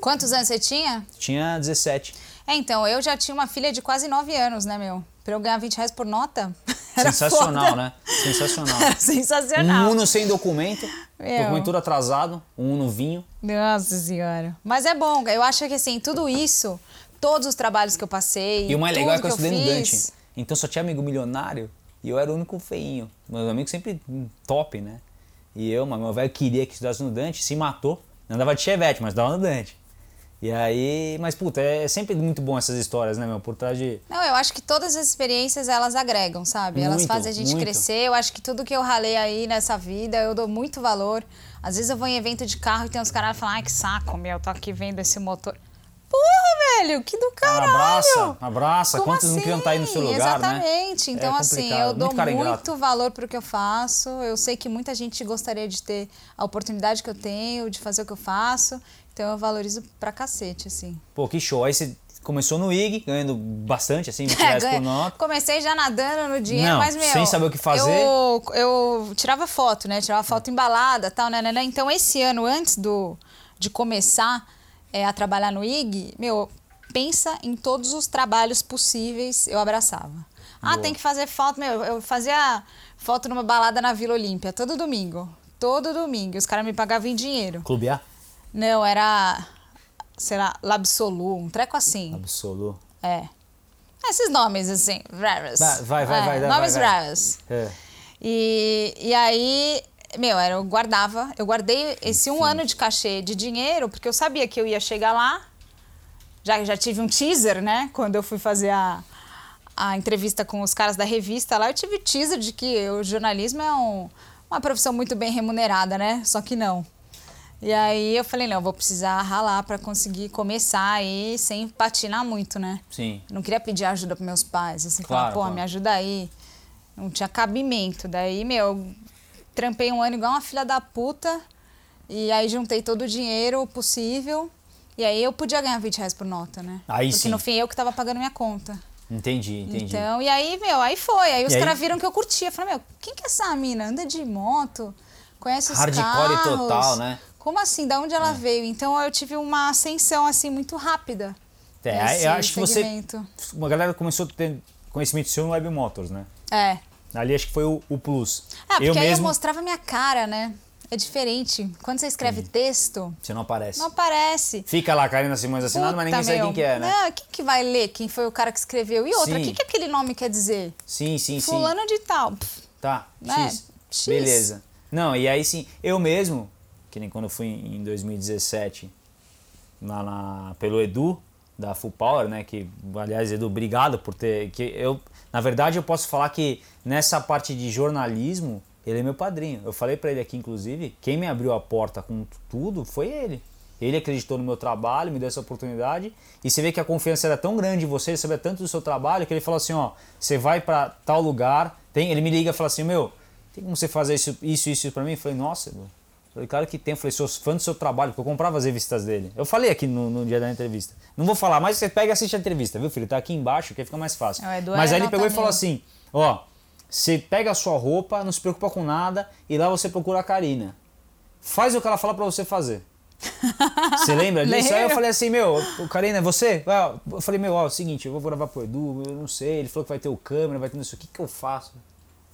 [SPEAKER 3] Quantos anos você tinha?
[SPEAKER 2] tinha 17.
[SPEAKER 3] É, então, eu já tinha uma filha de quase 9 anos, né, meu? Pra eu ganhar 20 reais por nota?
[SPEAKER 2] Sensacional,
[SPEAKER 3] foda.
[SPEAKER 2] né? Sensacional.
[SPEAKER 3] Era sensacional.
[SPEAKER 2] Um Uno sem documento,
[SPEAKER 3] Meu.
[SPEAKER 2] documento atrasado, um Uno vinho.
[SPEAKER 3] Nossa senhora. Mas é bom, eu acho que assim, tudo isso, todos os trabalhos que eu passei.
[SPEAKER 2] E o mais legal é que eu estudei no Dante. Então só tinha amigo milionário e eu era o único feinho. Meus amigos sempre top, né? E eu, mas meu velho queria que estudasse no Dante, se matou. Não andava de chevette, mas dava no Dante. E aí, mas puta, é sempre muito bom essas histórias, né, meu? Por trás de.
[SPEAKER 3] Não, eu acho que todas as experiências elas agregam, sabe? elas
[SPEAKER 2] Muito,
[SPEAKER 3] fazem a gente
[SPEAKER 2] muito.
[SPEAKER 3] crescer. Eu acho que tudo que eu ralei aí nessa vida, eu dou muito valor. Às vezes eu vou em evento de carro e tem uns caras falando, ai que saco, meu, tô aqui vendo esse motor. Porra, velho, que do caralho!
[SPEAKER 2] Abraça, abraça.
[SPEAKER 3] Como
[SPEAKER 2] Quantos não queriam estar aí no seu
[SPEAKER 3] assim?
[SPEAKER 2] lugar, né?
[SPEAKER 3] Exatamente. Então,
[SPEAKER 2] É
[SPEAKER 3] assim, eu dou
[SPEAKER 2] Muito
[SPEAKER 3] muito, valor pro que eu faço. Eu sei que muita gente gostaria de ter a oportunidade que eu tenho, de fazer o que eu faço. Então, eu valorizo pra cacete, assim.
[SPEAKER 2] Pô, que show. Aí você começou no IG, ganhando bastante, assim, 20
[SPEAKER 3] É,
[SPEAKER 2] reais por
[SPEAKER 3] ganha-
[SPEAKER 2] nota.
[SPEAKER 3] Comecei já nadando no dinheiro,
[SPEAKER 2] Não,
[SPEAKER 3] mas meu.
[SPEAKER 2] sem saber o que fazer.
[SPEAKER 3] Eu, eu tirava foto, né? Tirava foto embalada e tal, né, né, né. Então, esse ano, antes do, de começar é, a trabalhar no IG, meu, pensa em todos os trabalhos possíveis, eu abraçava. Ah,
[SPEAKER 2] Boa.
[SPEAKER 3] tem que fazer foto, meu. Eu fazia foto numa balada na Vila Olímpia, todo domingo. Todo domingo. Os caras me pagavam em dinheiro.
[SPEAKER 2] Clube A?
[SPEAKER 3] Não, era. Sei lá, Labsolu, um treco assim.
[SPEAKER 2] Absoluto.
[SPEAKER 3] É. Esses nomes, assim, raros.
[SPEAKER 2] Vai, vai, vai,
[SPEAKER 3] É,
[SPEAKER 2] vai, vai,
[SPEAKER 3] Nomes
[SPEAKER 2] vai, vai.
[SPEAKER 3] raros.
[SPEAKER 2] É.
[SPEAKER 3] E, e aí, meu, era, eu guardava, eu guardei esse um ano de cachê de dinheiro, porque eu sabia que eu ia chegar lá. Já, já tive um teaser, né? Quando eu fui fazer a, a entrevista com os caras da revista lá, eu tive teaser de que o jornalismo é um- uma profissão muito bem remunerada, né? Só que não. E aí eu falei, não, eu vou precisar ralar para conseguir começar aí sem patinar muito, né?
[SPEAKER 2] Sim.
[SPEAKER 3] Não queria pedir ajuda para meus pais, assim,
[SPEAKER 2] Claro,
[SPEAKER 3] falar, pô,
[SPEAKER 2] claro.
[SPEAKER 3] me ajuda aí. Não tinha cabimento. Daí, meu, trampei um ano igual uma filha da puta. E aí juntei todo o dinheiro possível. E aí eu podia ganhar 20 reais por nota, né?
[SPEAKER 2] Aí
[SPEAKER 3] Porque
[SPEAKER 2] sim.
[SPEAKER 3] no fim eu que tava pagando minha conta.
[SPEAKER 2] Entendi, entendi.
[SPEAKER 3] Então, e aí, meu, aí foi. Aí os
[SPEAKER 2] E
[SPEAKER 3] caras viram que eu curtia. Falei, meu, quem que é essa mina? Anda de moto, conhece os
[SPEAKER 2] Hardcore
[SPEAKER 3] carros.
[SPEAKER 2] total, né?
[SPEAKER 3] Como assim? Da onde ela veio? Então eu tive uma ascensão, assim, muito rápida.
[SPEAKER 2] É, eu acho que você.
[SPEAKER 3] segmento.
[SPEAKER 2] Uma galera começou a ter conhecimento seu no Web Motors, né?
[SPEAKER 3] É.
[SPEAKER 2] Ali acho que foi o, o plus.
[SPEAKER 3] Ah, porque
[SPEAKER 2] eu
[SPEAKER 3] aí
[SPEAKER 2] mesmo.
[SPEAKER 3] eu mostrava minha cara, né? É diferente. Quando você escreve texto,
[SPEAKER 2] Você não aparece.
[SPEAKER 3] não aparece.
[SPEAKER 2] Fica lá, Karina Simões assinado, mas ninguém
[SPEAKER 3] Puta,
[SPEAKER 2] sabe
[SPEAKER 3] meu.
[SPEAKER 2] quem que é, né?
[SPEAKER 3] Não, quem que vai ler quem foi o cara que escreveu? E outra, o que, que aquele nome quer dizer?
[SPEAKER 2] Sim, sim, sim.
[SPEAKER 3] Fulano de tal.
[SPEAKER 2] Tá,
[SPEAKER 3] Né?
[SPEAKER 2] X.
[SPEAKER 3] X.
[SPEAKER 2] Beleza. Não, e aí sim, eu mesmo, que nem quando eu fui em 2017, lá na, pelo Edu, da Full Power, né? Que, aliás, Edu, obrigado por ter. Que eu, na verdade, eu posso falar que nessa parte de jornalismo, ele é meu padrinho. Eu falei pra ele aqui, inclusive, quem me abriu a porta com tudo foi ele. Ele acreditou no meu trabalho, me deu essa oportunidade. E você vê que a confiança era tão grande em você, ele sabia tanto do seu trabalho, que ele falou assim: ó, você vai pra tal lugar. Tem, ele me liga e fala assim: meu, tem como você fazer isso, isso, isso pra mim? Eu falei: nossa, Edu. Falei, claro que tem. Eu falei, sou fã do seu trabalho, porque eu comprava as revistas dele. Eu falei aqui no, no dia da entrevista. Não vou falar, mas você pega e assiste a entrevista, viu, filho? Tá aqui embaixo, que fica mais fácil.
[SPEAKER 3] É,
[SPEAKER 2] mas aí ele pegou e falou assim: ó, você pega a sua roupa, não se preocupa com nada, e lá você procura a Karina. Faz o que ela fala pra você fazer. Você lembra disso? Aí eu falei assim, meu, o Karina, é você? Ah, Eu falei, meu, ó, é o seguinte, eu vou gravar pro Edu, eu não sei, ele falou que vai ter o câmera, vai ter isso, o que que eu faço?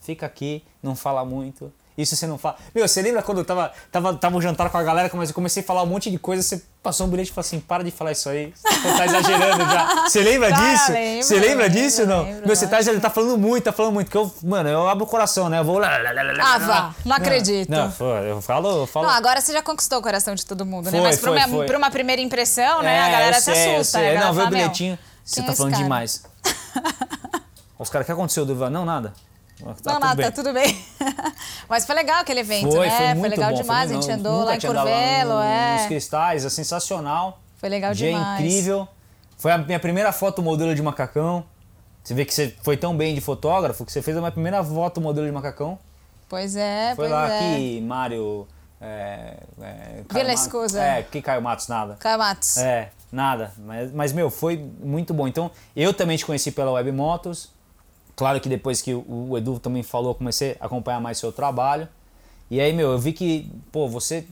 [SPEAKER 2] Fica aqui, não fala muito. Isso você não fala. Meu, você lembra quando eu tava, tava, tava um jantar com a galera, mas eu comecei a falar um monte de coisa, você passou um bilhete e falou assim, para de falar isso aí, você tá exagerando já. Você lembra
[SPEAKER 3] Tá,
[SPEAKER 2] disso?
[SPEAKER 3] lembro,
[SPEAKER 2] você lembra
[SPEAKER 3] lembro,
[SPEAKER 2] disso ou não?
[SPEAKER 3] lembro,
[SPEAKER 2] meu, você tá, tá falando muito, tá falando muito, que eu, mano, eu abro o coração, né? Eu vou lá. lá, lá, lá, lá,
[SPEAKER 3] Ah, vá, não acredito.
[SPEAKER 2] Não, foi, eu falo, eu falo.
[SPEAKER 3] Não, agora você já conquistou o coração de todo mundo, né?
[SPEAKER 2] Foi,
[SPEAKER 3] Mas pra,
[SPEAKER 2] foi,
[SPEAKER 3] uma,
[SPEAKER 2] foi.
[SPEAKER 3] pra uma primeira impressão, né?
[SPEAKER 2] É,
[SPEAKER 3] a galera se
[SPEAKER 2] sei, eu
[SPEAKER 3] assusta.
[SPEAKER 2] sei.
[SPEAKER 3] né?
[SPEAKER 2] Não, vê o bilhetinho. Você tá falando
[SPEAKER 3] cara?
[SPEAKER 2] demais. Os caras, o que aconteceu, Duval? Não, nada. Tá
[SPEAKER 3] não,
[SPEAKER 2] tudo
[SPEAKER 3] nada,
[SPEAKER 2] bem.
[SPEAKER 3] tá tudo bem. Mas foi legal aquele evento,
[SPEAKER 2] Foi,
[SPEAKER 3] né?
[SPEAKER 2] foi muito
[SPEAKER 3] legal
[SPEAKER 2] bom.
[SPEAKER 3] demais.
[SPEAKER 2] foi
[SPEAKER 3] a gente andou lá em Curvelo,
[SPEAKER 2] no-
[SPEAKER 3] é.
[SPEAKER 2] Nos cristais, é sensacional.
[SPEAKER 3] Foi legal
[SPEAKER 2] Dia
[SPEAKER 3] demais.
[SPEAKER 2] incrível. Foi a minha primeira foto modelo de macacão. Você vê que você foi tão bem de fotógrafo que você fez a minha primeira foto modelo de macacão.
[SPEAKER 3] Pois é,
[SPEAKER 2] Foi
[SPEAKER 3] pois
[SPEAKER 2] lá
[SPEAKER 3] é.
[SPEAKER 2] que Mário. É, é,
[SPEAKER 3] Vila Escusa.
[SPEAKER 2] É, que Caio Matos, nada.
[SPEAKER 3] Caio Matos.
[SPEAKER 2] É, nada. Mas, mas, meu, foi muito bom. Então, eu também te conheci pela Web Motors. Claro que depois que o Edu também falou, eu comecei a acompanhar mais seu trabalho. E aí, meu, eu vi que, pô, você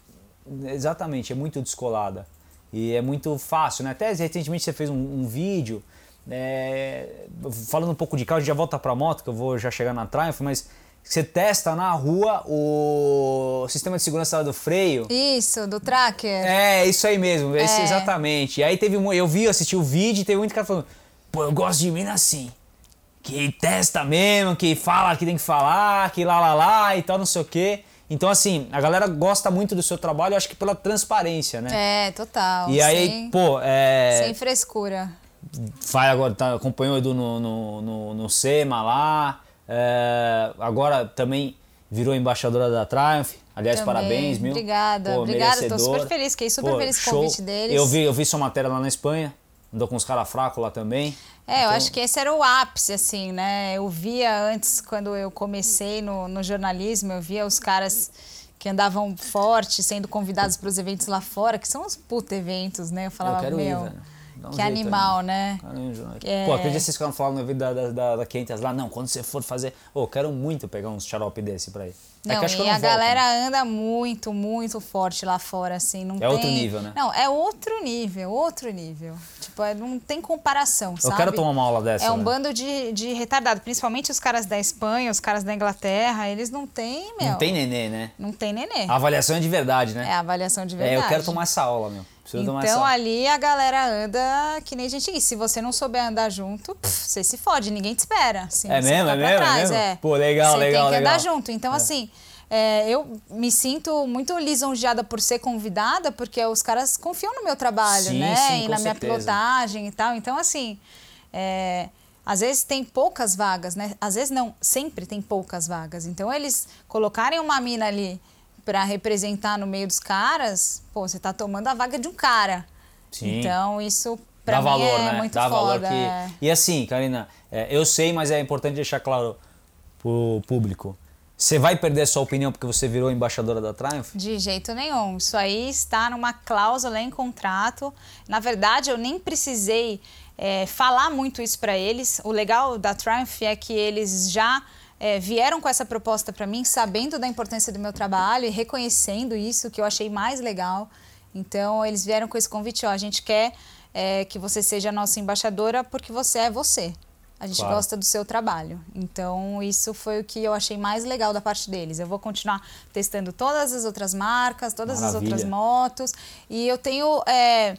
[SPEAKER 2] exatamente é muito descolada. E é muito fácil, né? Até recentemente você fez um, um vídeo é, falando um pouco de carro, a gente já volta pra moto, que eu vou já chegar na Triumph, mas você testa na rua o sistema de segurança do freio.
[SPEAKER 3] Isso, do tracker.
[SPEAKER 2] É, isso aí mesmo,
[SPEAKER 3] É.
[SPEAKER 2] exatamente. E aí teve um, eu vi, assisti o vídeo e teve muito cara falando, pô, eu gosto de mina assim. Que testa mesmo, que fala que tem que falar, que lá lá lá e tal, não sei o quê. Então, assim, a galera gosta muito do seu trabalho, acho que pela transparência, né?
[SPEAKER 3] É, total.
[SPEAKER 2] e aí,
[SPEAKER 3] sem,
[SPEAKER 2] pô, é.
[SPEAKER 3] sem frescura.
[SPEAKER 2] Vai agora, tá, acompanhou o Edu no, no, no, no SEMA lá. é, agora também virou embaixadora da Triumph. Aliás,
[SPEAKER 3] Também.
[SPEAKER 2] parabéns, meu.
[SPEAKER 3] Obrigada, obrigada, tô super feliz, fiquei super feliz com o convite deles.
[SPEAKER 2] Eu vi, eu vi sua matéria lá na Espanha. Andou com os caras fracos lá também.
[SPEAKER 3] É, eu
[SPEAKER 2] Então-
[SPEAKER 3] acho que esse era o ápice, assim, né? Eu via antes, quando eu comecei no, no jornalismo, eu via os caras que andavam forte, sendo convidados para os eventos lá fora, que são uns puta eventos, né? Eu falava,
[SPEAKER 2] quero ir,
[SPEAKER 3] meu.
[SPEAKER 2] velho. dá um
[SPEAKER 3] Que
[SPEAKER 2] aí,
[SPEAKER 3] animal, né?
[SPEAKER 2] Caramba,
[SPEAKER 3] É.
[SPEAKER 2] Pô, aquele dia vocês ficaram falando na vida da, da, da Quentes lá, não, quando você for fazer. Ô, eu quero muito pegar uns xarope desse pra ir. É
[SPEAKER 3] Não,
[SPEAKER 2] que acho que eu
[SPEAKER 3] e
[SPEAKER 2] não
[SPEAKER 3] a
[SPEAKER 2] volto,
[SPEAKER 3] galera
[SPEAKER 2] né?
[SPEAKER 3] anda muito, muito forte lá fora, assim. Não
[SPEAKER 2] É
[SPEAKER 3] tem...
[SPEAKER 2] outro nível, né?
[SPEAKER 3] Não, é outro nível, outro nível. Tipo, é- não tem comparação,
[SPEAKER 2] Eu
[SPEAKER 3] sabe?
[SPEAKER 2] quero tomar uma aula dessa.
[SPEAKER 3] É um
[SPEAKER 2] né?
[SPEAKER 3] bando de, de retardado, principalmente os caras da Espanha, os caras da Inglaterra, eles não têm, meu.
[SPEAKER 2] Não tem nenê, né?
[SPEAKER 3] Não tem nenê.
[SPEAKER 2] A avaliação é de verdade, né?
[SPEAKER 3] É a avaliação de
[SPEAKER 2] É,
[SPEAKER 3] verdade.
[SPEAKER 2] eu quero tomar essa aula, meu. Preciso tomar essa
[SPEAKER 3] Então
[SPEAKER 2] aula.
[SPEAKER 3] ali a galera anda que nem gente. E se você não souber andar junto, pff, você se fode, ninguém te espera. assim,
[SPEAKER 2] É
[SPEAKER 3] você
[SPEAKER 2] mesmo? É mesmo? É
[SPEAKER 3] trás,
[SPEAKER 2] mesmo? Pô, legal,
[SPEAKER 3] você
[SPEAKER 2] legal,
[SPEAKER 3] tem que
[SPEAKER 2] legal.
[SPEAKER 3] andar junto. Então, assim, é, eu me sinto muito lisonjeada por ser convidada, porque os caras confiam no meu trabalho,
[SPEAKER 2] Sim,
[SPEAKER 3] né?
[SPEAKER 2] sim,
[SPEAKER 3] e na minha
[SPEAKER 2] certeza.
[SPEAKER 3] pilotagem e tal. Então, assim. é, às vezes tem poucas vagas, né? Às vezes não, sempre tem poucas vagas. Então eles colocarem uma mina ali pra representar no meio dos caras, pô, você tá tomando a vaga de um cara.
[SPEAKER 2] Sim.
[SPEAKER 3] Então isso pra
[SPEAKER 2] Dá
[SPEAKER 3] mim
[SPEAKER 2] valor,
[SPEAKER 3] é
[SPEAKER 2] né?
[SPEAKER 3] muito
[SPEAKER 2] Dá
[SPEAKER 3] foda.
[SPEAKER 2] valor que.
[SPEAKER 3] é.
[SPEAKER 2] E assim, Karina, é, eu sei, mas é importante deixar claro pro público. Você vai perder a sua opinião porque você virou embaixadora da Triumph?
[SPEAKER 3] De jeito nenhum. Isso aí está numa cláusula em contrato. Na verdade, eu nem precisei é, falar muito isso para eles. O legal da Triumph é que eles já é, vieram com essa proposta para mim, sabendo da importância do meu trabalho e reconhecendo isso, que eu achei mais legal. Então, eles vieram com esse convite: ó, a gente quer é, que você seja a nossa embaixadora porque você é você. A gente
[SPEAKER 2] Claro.
[SPEAKER 3] gosta do seu trabalho. Então, isso foi o que eu achei mais legal da parte deles. Eu vou continuar testando todas as outras marcas, todas as
[SPEAKER 2] Maravilha.
[SPEAKER 3] outras motos. E eu tenho é,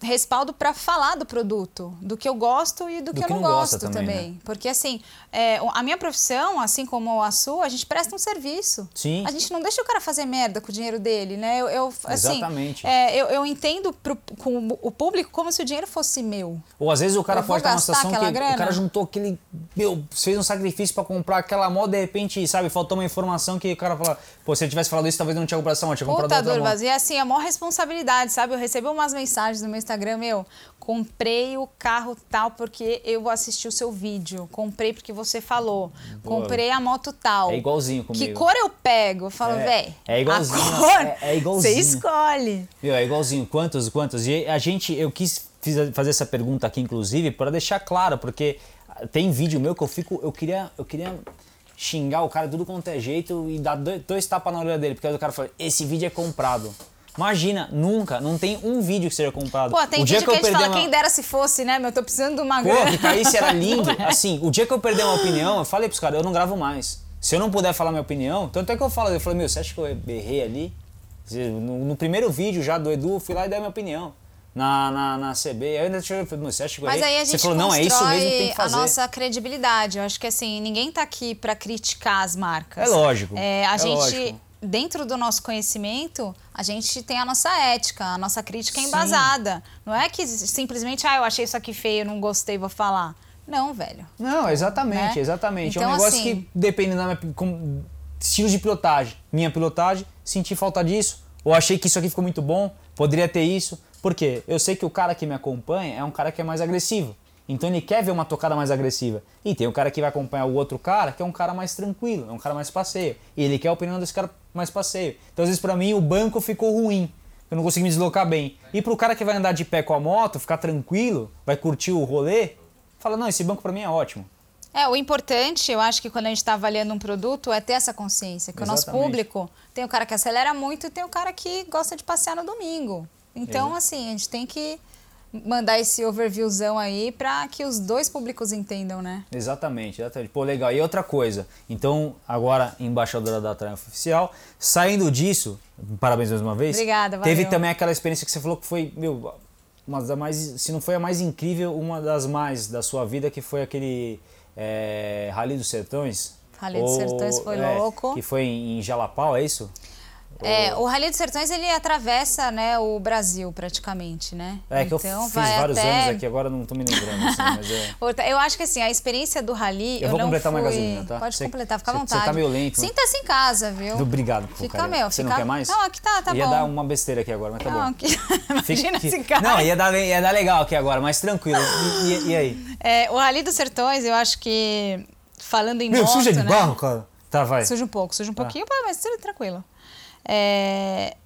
[SPEAKER 3] respaldo para falar do produto, do que eu gosto e do, que, eu não, gosto
[SPEAKER 2] também,
[SPEAKER 3] também.
[SPEAKER 2] né?
[SPEAKER 3] Porque, assim, é, a minha profissão, assim como a sua, a gente presta um serviço.
[SPEAKER 2] Sim.
[SPEAKER 3] A gente não deixa o cara fazer merda com o dinheiro dele, né? Eu, eu, assim,
[SPEAKER 2] Exatamente.
[SPEAKER 3] é, eu, eu entendo pro, com o público como se o dinheiro fosse meu.
[SPEAKER 2] Ou às vezes o cara
[SPEAKER 3] Eu
[SPEAKER 2] pode estar numa situação que
[SPEAKER 3] aquela
[SPEAKER 2] o
[SPEAKER 3] grana?
[SPEAKER 2] cara juntou aquele. Meu, fez um sacrifício pra comprar aquela moto, de repente, sabe, faltou uma informação que o cara fala, pô, se ele tivesse falado isso, talvez não tinha comprado essa moto, tinha comprado
[SPEAKER 3] Puta,
[SPEAKER 2] outra.
[SPEAKER 3] Durvas, e assim, a maior responsabilidade, sabe? Eu recebi umas mensagens no meu Instagram, meu, comprei o carro tal porque eu assisti o seu vídeo, comprei porque você falou,
[SPEAKER 2] Boa.
[SPEAKER 3] comprei a moto tal.
[SPEAKER 2] É igualzinho
[SPEAKER 3] Que
[SPEAKER 2] comigo.
[SPEAKER 3] cor eu pego? Eu falo,
[SPEAKER 2] É,
[SPEAKER 3] véi,
[SPEAKER 2] é igualzinho,
[SPEAKER 3] a cor,
[SPEAKER 2] é- é igualzinho.
[SPEAKER 3] Você escolhe.
[SPEAKER 2] Meu, é igualzinho, quantos, quantos? E a gente, eu quis fazer essa pergunta aqui, inclusive, para deixar claro, porque tem vídeo meu que eu fico, eu queria, eu queria xingar o cara tudo quanto é jeito e dar dois, dois tapas na orelha dele, porque o cara fala, esse vídeo é comprado. Imagina, nunca, não tem um vídeo que seja comprado.
[SPEAKER 3] Pô, tem
[SPEAKER 2] o dia
[SPEAKER 3] vídeo que, a gente fala,
[SPEAKER 2] uma-
[SPEAKER 3] quem dera se fosse, né, meu? Eu tô precisando de uma
[SPEAKER 2] Pô,
[SPEAKER 3] grana.
[SPEAKER 2] que caísse era lindo. Assim, o dia que eu perder uma opinião, eu falei pros caras, eu não gravo mais. Se eu não puder falar minha opinião, tanto é que eu falo, eu falei, meu, você acha que eu errei ali? No, no primeiro vídeo já do Edu, eu fui lá e dei a minha opinião. Na, na, na CB, aí eu ainda meu, você acha que eu
[SPEAKER 3] Mas aí a
[SPEAKER 2] você
[SPEAKER 3] gente
[SPEAKER 2] falou, não, é isso mesmo que tem que fazer.
[SPEAKER 3] a nossa credibilidade. Eu acho que assim, ninguém tá aqui pra criticar as marcas.
[SPEAKER 2] É lógico,
[SPEAKER 3] É, a
[SPEAKER 2] é
[SPEAKER 3] gente,
[SPEAKER 2] lógico.
[SPEAKER 3] Dentro do nosso conhecimento, a gente tem a nossa ética, a nossa crítica é
[SPEAKER 2] Sim.
[SPEAKER 3] embasada. Não é que simplesmente, ah, eu achei isso aqui feio, não gostei, vou falar. Não, velho.
[SPEAKER 2] Não, exatamente,
[SPEAKER 3] né?
[SPEAKER 2] exatamente. é
[SPEAKER 3] Então,
[SPEAKER 2] um negócio
[SPEAKER 3] assim-
[SPEAKER 2] que depende da minha com, estilo de pilotagem. Minha pilotagem, senti falta disso, ou achei que isso aqui ficou muito bom, poderia ter isso. Por quê? Eu sei que o cara que me acompanha é um cara que é mais agressivo. Então ele quer ver uma tocada mais agressiva. E tem o cara que vai acompanhar o outro cara, que é um cara mais tranquilo, é um cara mais passeio. E ele quer a opinião desse cara mais passeio. Então às vezes pra mim o banco ficou ruim. Eu não consegui me deslocar bem. E pro cara que vai andar de pé com a moto, ficar tranquilo, vai curtir o rolê, fala, não, esse banco pra mim é ótimo.
[SPEAKER 3] É, o importante, eu acho que quando a gente está avaliando um produto, é ter essa consciência. Que o nosso
[SPEAKER 2] Exatamente.
[SPEAKER 3] público tem o cara que acelera muito e tem o cara que gosta de passear no domingo. Então,
[SPEAKER 2] Exato.
[SPEAKER 3] assim, a gente tem que mandar esse overviewzão aí para que os dois públicos entendam, né?
[SPEAKER 2] Exatamente, exatamente. Pô, legal. E outra coisa, então, agora embaixadora da Triumph Oficial, saindo disso, parabéns mais uma vez.
[SPEAKER 3] Obrigada,
[SPEAKER 2] Teve
[SPEAKER 3] valeu.
[SPEAKER 2] também aquela experiência que você falou que foi, meu, uma das mais, se não foi a mais incrível, uma das mais da sua vida, que foi aquele é, Rally dos Sertões.
[SPEAKER 3] Rally dos Sertões foi
[SPEAKER 2] é,
[SPEAKER 3] louco.
[SPEAKER 2] Que foi em Jalapau, é isso?
[SPEAKER 3] É, o Rally dos Sertões, ele atravessa né, o Brasil, praticamente, né?
[SPEAKER 2] É que eu
[SPEAKER 3] Então,
[SPEAKER 2] fiz
[SPEAKER 3] vai
[SPEAKER 2] vários
[SPEAKER 3] até-
[SPEAKER 2] anos aqui, agora não tô me lembrando. Assim, mas é...
[SPEAKER 3] Eu acho que assim, a experiência do rally.
[SPEAKER 2] Eu vou
[SPEAKER 3] não
[SPEAKER 2] completar uma
[SPEAKER 3] fui...
[SPEAKER 2] gasolina, tá?
[SPEAKER 3] Pode
[SPEAKER 2] Você-
[SPEAKER 3] completar, fica à
[SPEAKER 2] você-
[SPEAKER 3] vontade.
[SPEAKER 2] você tá meio lento, né?
[SPEAKER 3] Sinta-se em casa, viu?
[SPEAKER 2] Obrigado, pô,
[SPEAKER 3] Fica, meu,
[SPEAKER 2] Você
[SPEAKER 3] fica...
[SPEAKER 2] não quer mais?
[SPEAKER 3] Não, aqui tá, tá
[SPEAKER 2] ia
[SPEAKER 3] bom.
[SPEAKER 2] dar uma besteira aqui agora, mas tá
[SPEAKER 3] Não,
[SPEAKER 2] bom.
[SPEAKER 3] aqui...
[SPEAKER 2] Fica-
[SPEAKER 3] Imagina
[SPEAKER 2] fica-
[SPEAKER 3] esse cara.
[SPEAKER 2] Não, ia dar, ia dar legal aqui agora, mas tranquilo. E, e- e aí?
[SPEAKER 3] É, o Rally dos Sertões, eu acho que, falando em moto, né?
[SPEAKER 2] cara. Tá, vai.
[SPEAKER 3] Suja um pouco, suja um pouquinho, pá, mas tudo tranquilo. É,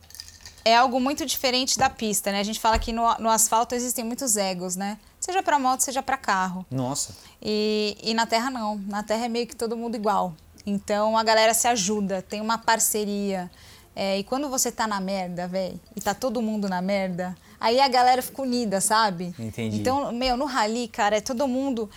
[SPEAKER 3] é algo muito diferente da pista, né? A gente fala que no, no asfalto existem muitos egos, né? Seja para moto, seja para carro.
[SPEAKER 2] Nossa.
[SPEAKER 3] E, e na terra não. Na terra é meio que todo mundo igual. Então a galera se ajuda, tem uma parceria. É, e quando você tá na merda, velho, e tá todo mundo na merda, aí a galera fica unida, sabe?
[SPEAKER 2] Entendi.
[SPEAKER 3] Então, meu, no rally, cara, é todo mundo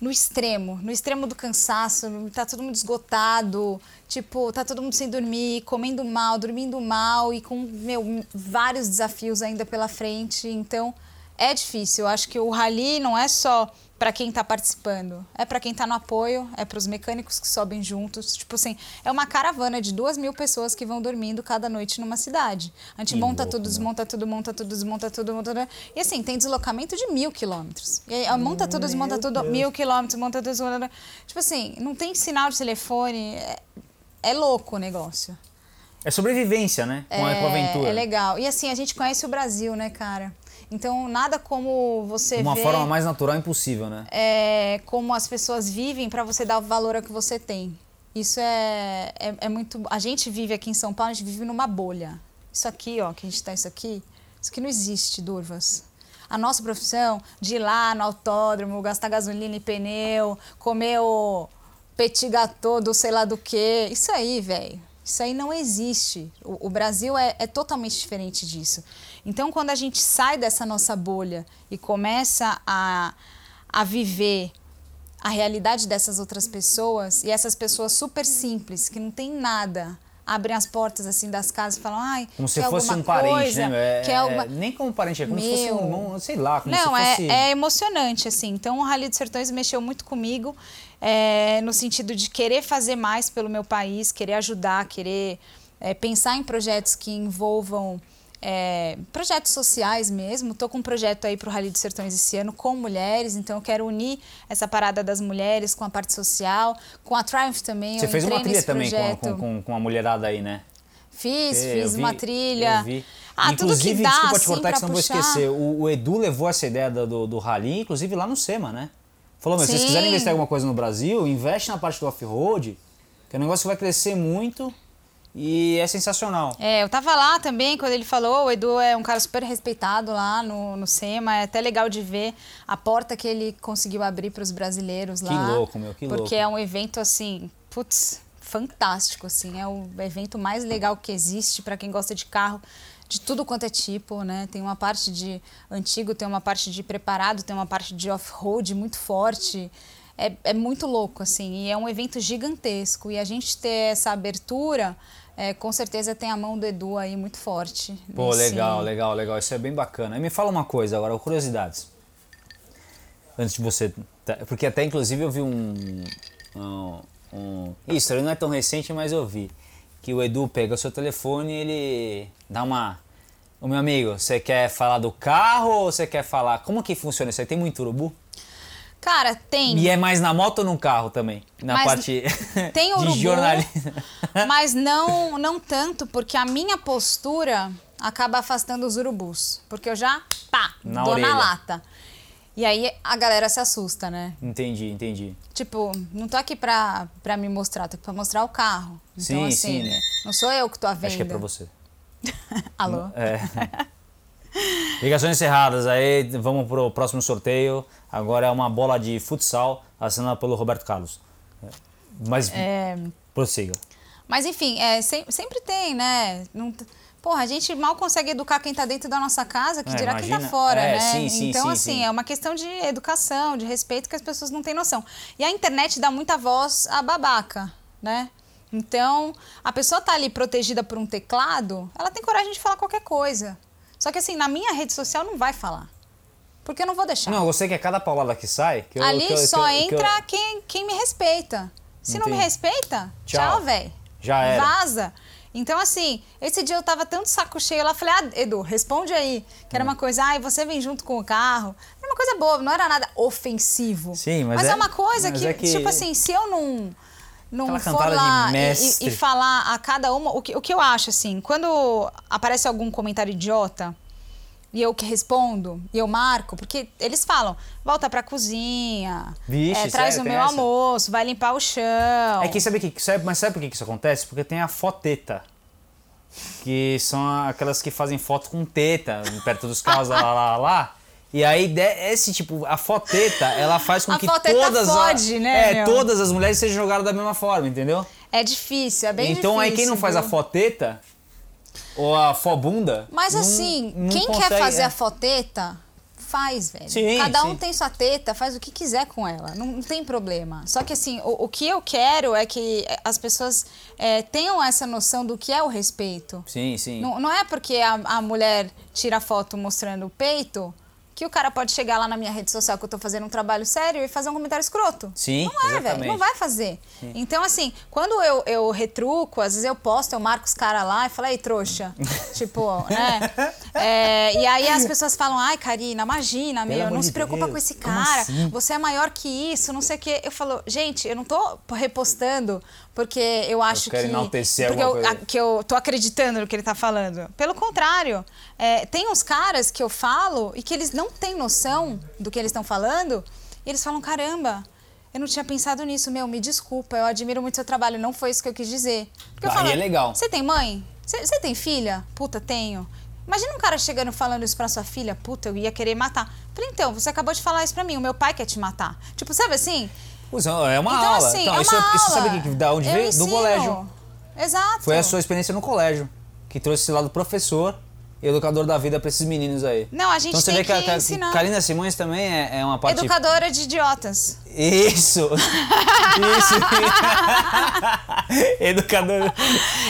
[SPEAKER 3] no extremo, no extremo do cansaço, tá todo mundo esgotado, tipo, tá todo mundo sem dormir, comendo mal, dormindo mal e com, meu, vários desafios ainda pela frente. Então, é difícil. Eu acho que o rally não é só para quem está participando, é para quem está no apoio, é para os mecânicos que sobem juntos. Tipo assim, é uma caravana de duas mil pessoas que vão dormindo cada noite numa cidade. A gente monta
[SPEAKER 2] louco,
[SPEAKER 3] tudo,
[SPEAKER 2] né?
[SPEAKER 3] desmonta tudo, monta tudo, desmonta tudo, monta tudo. E assim, tem deslocamento de mil quilômetros. E aí, monta tudo, desmonta tudo, mil quilômetros, monta tudo, desmonta tudo. Tipo assim, não tem sinal de telefone. É, é louco o negócio.
[SPEAKER 2] É sobrevivência, né? Com, a, com a aventura.
[SPEAKER 3] É legal. E assim, a gente conhece o Brasil, né, cara? Então, nada como você
[SPEAKER 2] uma forma mais natural impossível, né?
[SPEAKER 3] é, como as pessoas vivem para você dar o valor ao que você tem. Isso é, é, é muito. A gente vive aqui em São Paulo, a gente vive numa bolha. Isso aqui, ó, que a gente tá isso aqui, isso aqui não existe, Durvas. A nossa profissão de ir lá no autódromo, gastar gasolina e pneu, comer o petit gâteau do sei lá do que, isso aí, velho. Isso aí não existe. O, o Brasil é, é totalmente diferente disso. Então, quando a gente sai dessa nossa bolha e começa a, a viver a realidade dessas outras pessoas e essas pessoas super simples que não tem nada abrem as portas assim das casas e falam ai
[SPEAKER 2] Como se fosse um parente,
[SPEAKER 3] coisa?
[SPEAKER 2] né? É,
[SPEAKER 3] alguma...
[SPEAKER 2] é, nem como parente, é como se fosse
[SPEAKER 3] Meu.
[SPEAKER 2] um irmão, sei lá, como
[SPEAKER 3] Não,
[SPEAKER 2] se
[SPEAKER 3] é,
[SPEAKER 2] fosse...
[SPEAKER 3] é emocionante, assim. Então, o Rally dos Sertões mexeu muito comigo, é, no sentido de querer fazer mais pelo meu país, querer ajudar, querer é, pensar em projetos que envolvam é, projetos sociais mesmo. Estou com um projeto aí para o Rally dos Sertões esse ano com mulheres, então eu quero unir essa parada das mulheres com a parte social, com a Triumph também.
[SPEAKER 2] Você
[SPEAKER 3] eu
[SPEAKER 2] fez uma trilha também com, com, com, com a mulherada aí, né?
[SPEAKER 3] Fiz,
[SPEAKER 2] É,
[SPEAKER 3] fiz
[SPEAKER 2] vi,
[SPEAKER 3] uma trilha. Ah,
[SPEAKER 2] inclusive,
[SPEAKER 3] tudo que dá,
[SPEAKER 2] desculpa te
[SPEAKER 3] assim,
[SPEAKER 2] cortar,
[SPEAKER 3] pra
[SPEAKER 2] que senão eu vou esquecer. O, o Edu levou essa ideia do, do, rally, inclusive lá no SEMA, né? Falou, meu, se vocês quiserem investir alguma coisa no Brasil, investe na parte do off-road, que é um negócio que vai crescer muito e é sensacional.
[SPEAKER 3] É, eu tava lá também quando ele falou, o Edu é um cara super respeitado lá no, no SEMA, é até legal de ver a porta que ele conseguiu abrir para os brasileiros lá.
[SPEAKER 2] louco, meu, que
[SPEAKER 3] Porque
[SPEAKER 2] louco.
[SPEAKER 3] é um evento assim, putz, fantástico assim, é o evento mais legal que existe para quem gosta de carro. De tudo quanto é tipo, né? Tem uma parte de antigo, tem uma parte de preparado, tem uma parte de off-road muito forte. É, é muito louco, assim, e é um evento gigantesco. E a gente ter essa abertura, é, com certeza tem a mão do Edu aí muito forte.
[SPEAKER 2] Pô,
[SPEAKER 3] nesse-
[SPEAKER 2] legal, legal, legal. Isso é bem bacana. E me fala uma coisa agora, curiosidades. Antes de você. tá- Porque até inclusive eu vi um. um, um isso, ele não é tão recente, mas eu vi. Que o Edu pega o seu telefone e ele dá uma. Ô meu amigo, você quer falar do carro ou você quer falar. Como que funciona isso aí? Tem muito urubu?
[SPEAKER 3] Cara, tem.
[SPEAKER 2] E é mais na moto ou no carro também? Na
[SPEAKER 3] Mas
[SPEAKER 2] parte
[SPEAKER 3] tem
[SPEAKER 2] de
[SPEAKER 3] urubu,
[SPEAKER 2] jornalismo.
[SPEAKER 3] mas não, não tanto, porque a minha postura acaba afastando os urubus. Porque eu já, pá,
[SPEAKER 2] Na
[SPEAKER 3] dou
[SPEAKER 2] orelha.
[SPEAKER 3] na lata. E aí a galera se assusta, né?
[SPEAKER 2] Entendi, entendi.
[SPEAKER 3] Tipo, não tô aqui pra, pra me mostrar, tô aqui pra mostrar o carro. Então,
[SPEAKER 2] Sim,
[SPEAKER 3] assim,
[SPEAKER 2] sim, né?
[SPEAKER 3] não sou eu que tô à venda.
[SPEAKER 2] Acho que é pra você.
[SPEAKER 3] Alô?
[SPEAKER 2] É. Ligações encerradas aí, vamos pro próximo sorteio. Agora é uma bola de futsal assinada pelo Roberto Carlos. Mas
[SPEAKER 3] É,
[SPEAKER 2] prossiga.
[SPEAKER 3] Mas enfim, é, sem- sempre tem, né? Não porra, a gente mal consegue educar quem tá dentro da nossa casa, que
[SPEAKER 2] É,
[SPEAKER 3] dirá quem
[SPEAKER 2] imagina.
[SPEAKER 3] tá fora,
[SPEAKER 2] É,
[SPEAKER 3] né?
[SPEAKER 2] sim, sim,
[SPEAKER 3] então,
[SPEAKER 2] sim,
[SPEAKER 3] assim,
[SPEAKER 2] sim.
[SPEAKER 3] é uma questão de educação, de respeito que as pessoas não têm noção. E a internet dá muita voz à babaca, né? Então, a pessoa tá ali protegida por um teclado, ela tem coragem de falar qualquer coisa. Só que assim, na minha rede social não vai falar. Porque eu não vou deixar.
[SPEAKER 2] Não, você que é cada paulada que sai. Que eu-
[SPEAKER 3] Ali
[SPEAKER 2] que eu-
[SPEAKER 3] só
[SPEAKER 2] que eu- que
[SPEAKER 3] entra quem, quem me respeita. Se não me
[SPEAKER 2] Entendi.
[SPEAKER 3] respeita,
[SPEAKER 2] Tchau.
[SPEAKER 3] tchau, velho.
[SPEAKER 2] Já era.
[SPEAKER 3] Vaza. Então, assim, esse dia eu tava de saco cheio lá, falei, ah, Edu, responde aí. Que
[SPEAKER 2] Hum.
[SPEAKER 3] era uma coisa, ah, você vem junto com o carro. Era uma coisa boa, não era nada ofensivo.
[SPEAKER 2] Sim, mas
[SPEAKER 3] é,
[SPEAKER 2] é-
[SPEAKER 3] uma coisa
[SPEAKER 2] mas
[SPEAKER 3] que,
[SPEAKER 2] é que-
[SPEAKER 3] tipo assim, se eu não, não
[SPEAKER 2] Aquela
[SPEAKER 3] for lá e- e, falar a cada uma, o que, o que eu acho, assim, quando aparece algum comentário idiota, e eu que respondo, e eu marco, porque eles falam, volta pra cozinha,
[SPEAKER 2] Vixe,
[SPEAKER 3] é, traz
[SPEAKER 2] sério,
[SPEAKER 3] o meu almoço, vai limpar o chão.
[SPEAKER 2] É que sabe que sabe, mas sabe por que que isso acontece? Porque tem a foteta. que são aquelas que fazem foto com teta perto dos carros lá, lá, lá, lá. E aí, esse tipo, a foteta, ela faz com
[SPEAKER 3] A
[SPEAKER 2] que todas, a-
[SPEAKER 3] fode, né,
[SPEAKER 2] é,
[SPEAKER 3] meu?
[SPEAKER 2] todas as mulheres sejam jogadas da mesma forma, entendeu?
[SPEAKER 3] É difícil, é bem difícil.
[SPEAKER 2] então aí quem não faz a
[SPEAKER 3] viu?
[SPEAKER 2] foteta ou a fobunda.
[SPEAKER 3] Mas
[SPEAKER 2] não-
[SPEAKER 3] assim,
[SPEAKER 2] não
[SPEAKER 3] quem
[SPEAKER 2] consegue-
[SPEAKER 3] quer fazer
[SPEAKER 2] é.
[SPEAKER 3] a foteta, faz, velho.
[SPEAKER 2] Sim,
[SPEAKER 3] Cada um
[SPEAKER 2] sim.
[SPEAKER 3] tem sua teta, faz o que quiser com ela. Não, não tem problema. Só que assim, o, o que eu quero é que as pessoas é, tenham essa noção do que é o respeito.
[SPEAKER 2] Sim, sim.
[SPEAKER 3] Não, não é porque a, a mulher tira foto mostrando o peito que o cara pode chegar lá na minha rede social que eu tô fazendo um trabalho sério e fazer um comentário escroto.
[SPEAKER 2] Sim,
[SPEAKER 3] Não é, velho. Não vai fazer. Então, assim, quando eu, eu retruco, às vezes eu posto, eu marco os caras lá e falo, ei, trouxa. tipo, né? É, e aí as pessoas falam, ai, Karina, imagina, meu,
[SPEAKER 2] amor
[SPEAKER 3] não se preocupa
[SPEAKER 2] Deus,
[SPEAKER 3] com esse cara.
[SPEAKER 2] assim?
[SPEAKER 3] Você é maior que isso, não sei o quê. Eu falo, gente, eu não tô repostando porque eu acho
[SPEAKER 2] quero
[SPEAKER 3] que. porque eu,
[SPEAKER 2] coisa.
[SPEAKER 3] a- que eu tô acreditando no que ele tá falando. Pelo contrário, é, tem uns caras que eu falo e que eles não têm noção do que eles estão falando, e eles falam: caramba, eu não tinha pensado nisso, meu, me desculpa, eu admiro muito seu trabalho, não foi isso que eu quis dizer. Porque eu
[SPEAKER 2] Aí
[SPEAKER 3] falo,
[SPEAKER 2] é legal.
[SPEAKER 3] Você tem mãe? Você tem filha? Puta, tenho. Imagina um cara chegando falando isso pra sua filha, puta, eu ia querer matar. Falei, então, você acabou de falar isso pra mim, o meu pai quer te matar. Tipo, sabe assim?
[SPEAKER 2] Usa- É uma
[SPEAKER 3] então,
[SPEAKER 2] aula.
[SPEAKER 3] assim,
[SPEAKER 2] então,
[SPEAKER 3] é
[SPEAKER 2] isso,
[SPEAKER 3] uma
[SPEAKER 2] isso
[SPEAKER 3] aula.
[SPEAKER 2] sabe que, da onde
[SPEAKER 3] Eu
[SPEAKER 2] veio?
[SPEAKER 3] ensino.
[SPEAKER 2] Do colégio.
[SPEAKER 3] Exato.
[SPEAKER 2] Foi a sua experiência no colégio que trouxe esse lado professor educador da vida pra esses meninos aí.
[SPEAKER 3] Não, a gente
[SPEAKER 2] então você
[SPEAKER 3] tem
[SPEAKER 2] vê que,
[SPEAKER 3] que
[SPEAKER 2] que
[SPEAKER 3] ensinar.
[SPEAKER 2] Karina Simões também é, é uma parte.
[SPEAKER 3] Educadora de idiotas.
[SPEAKER 2] Isso! Isso! Educador.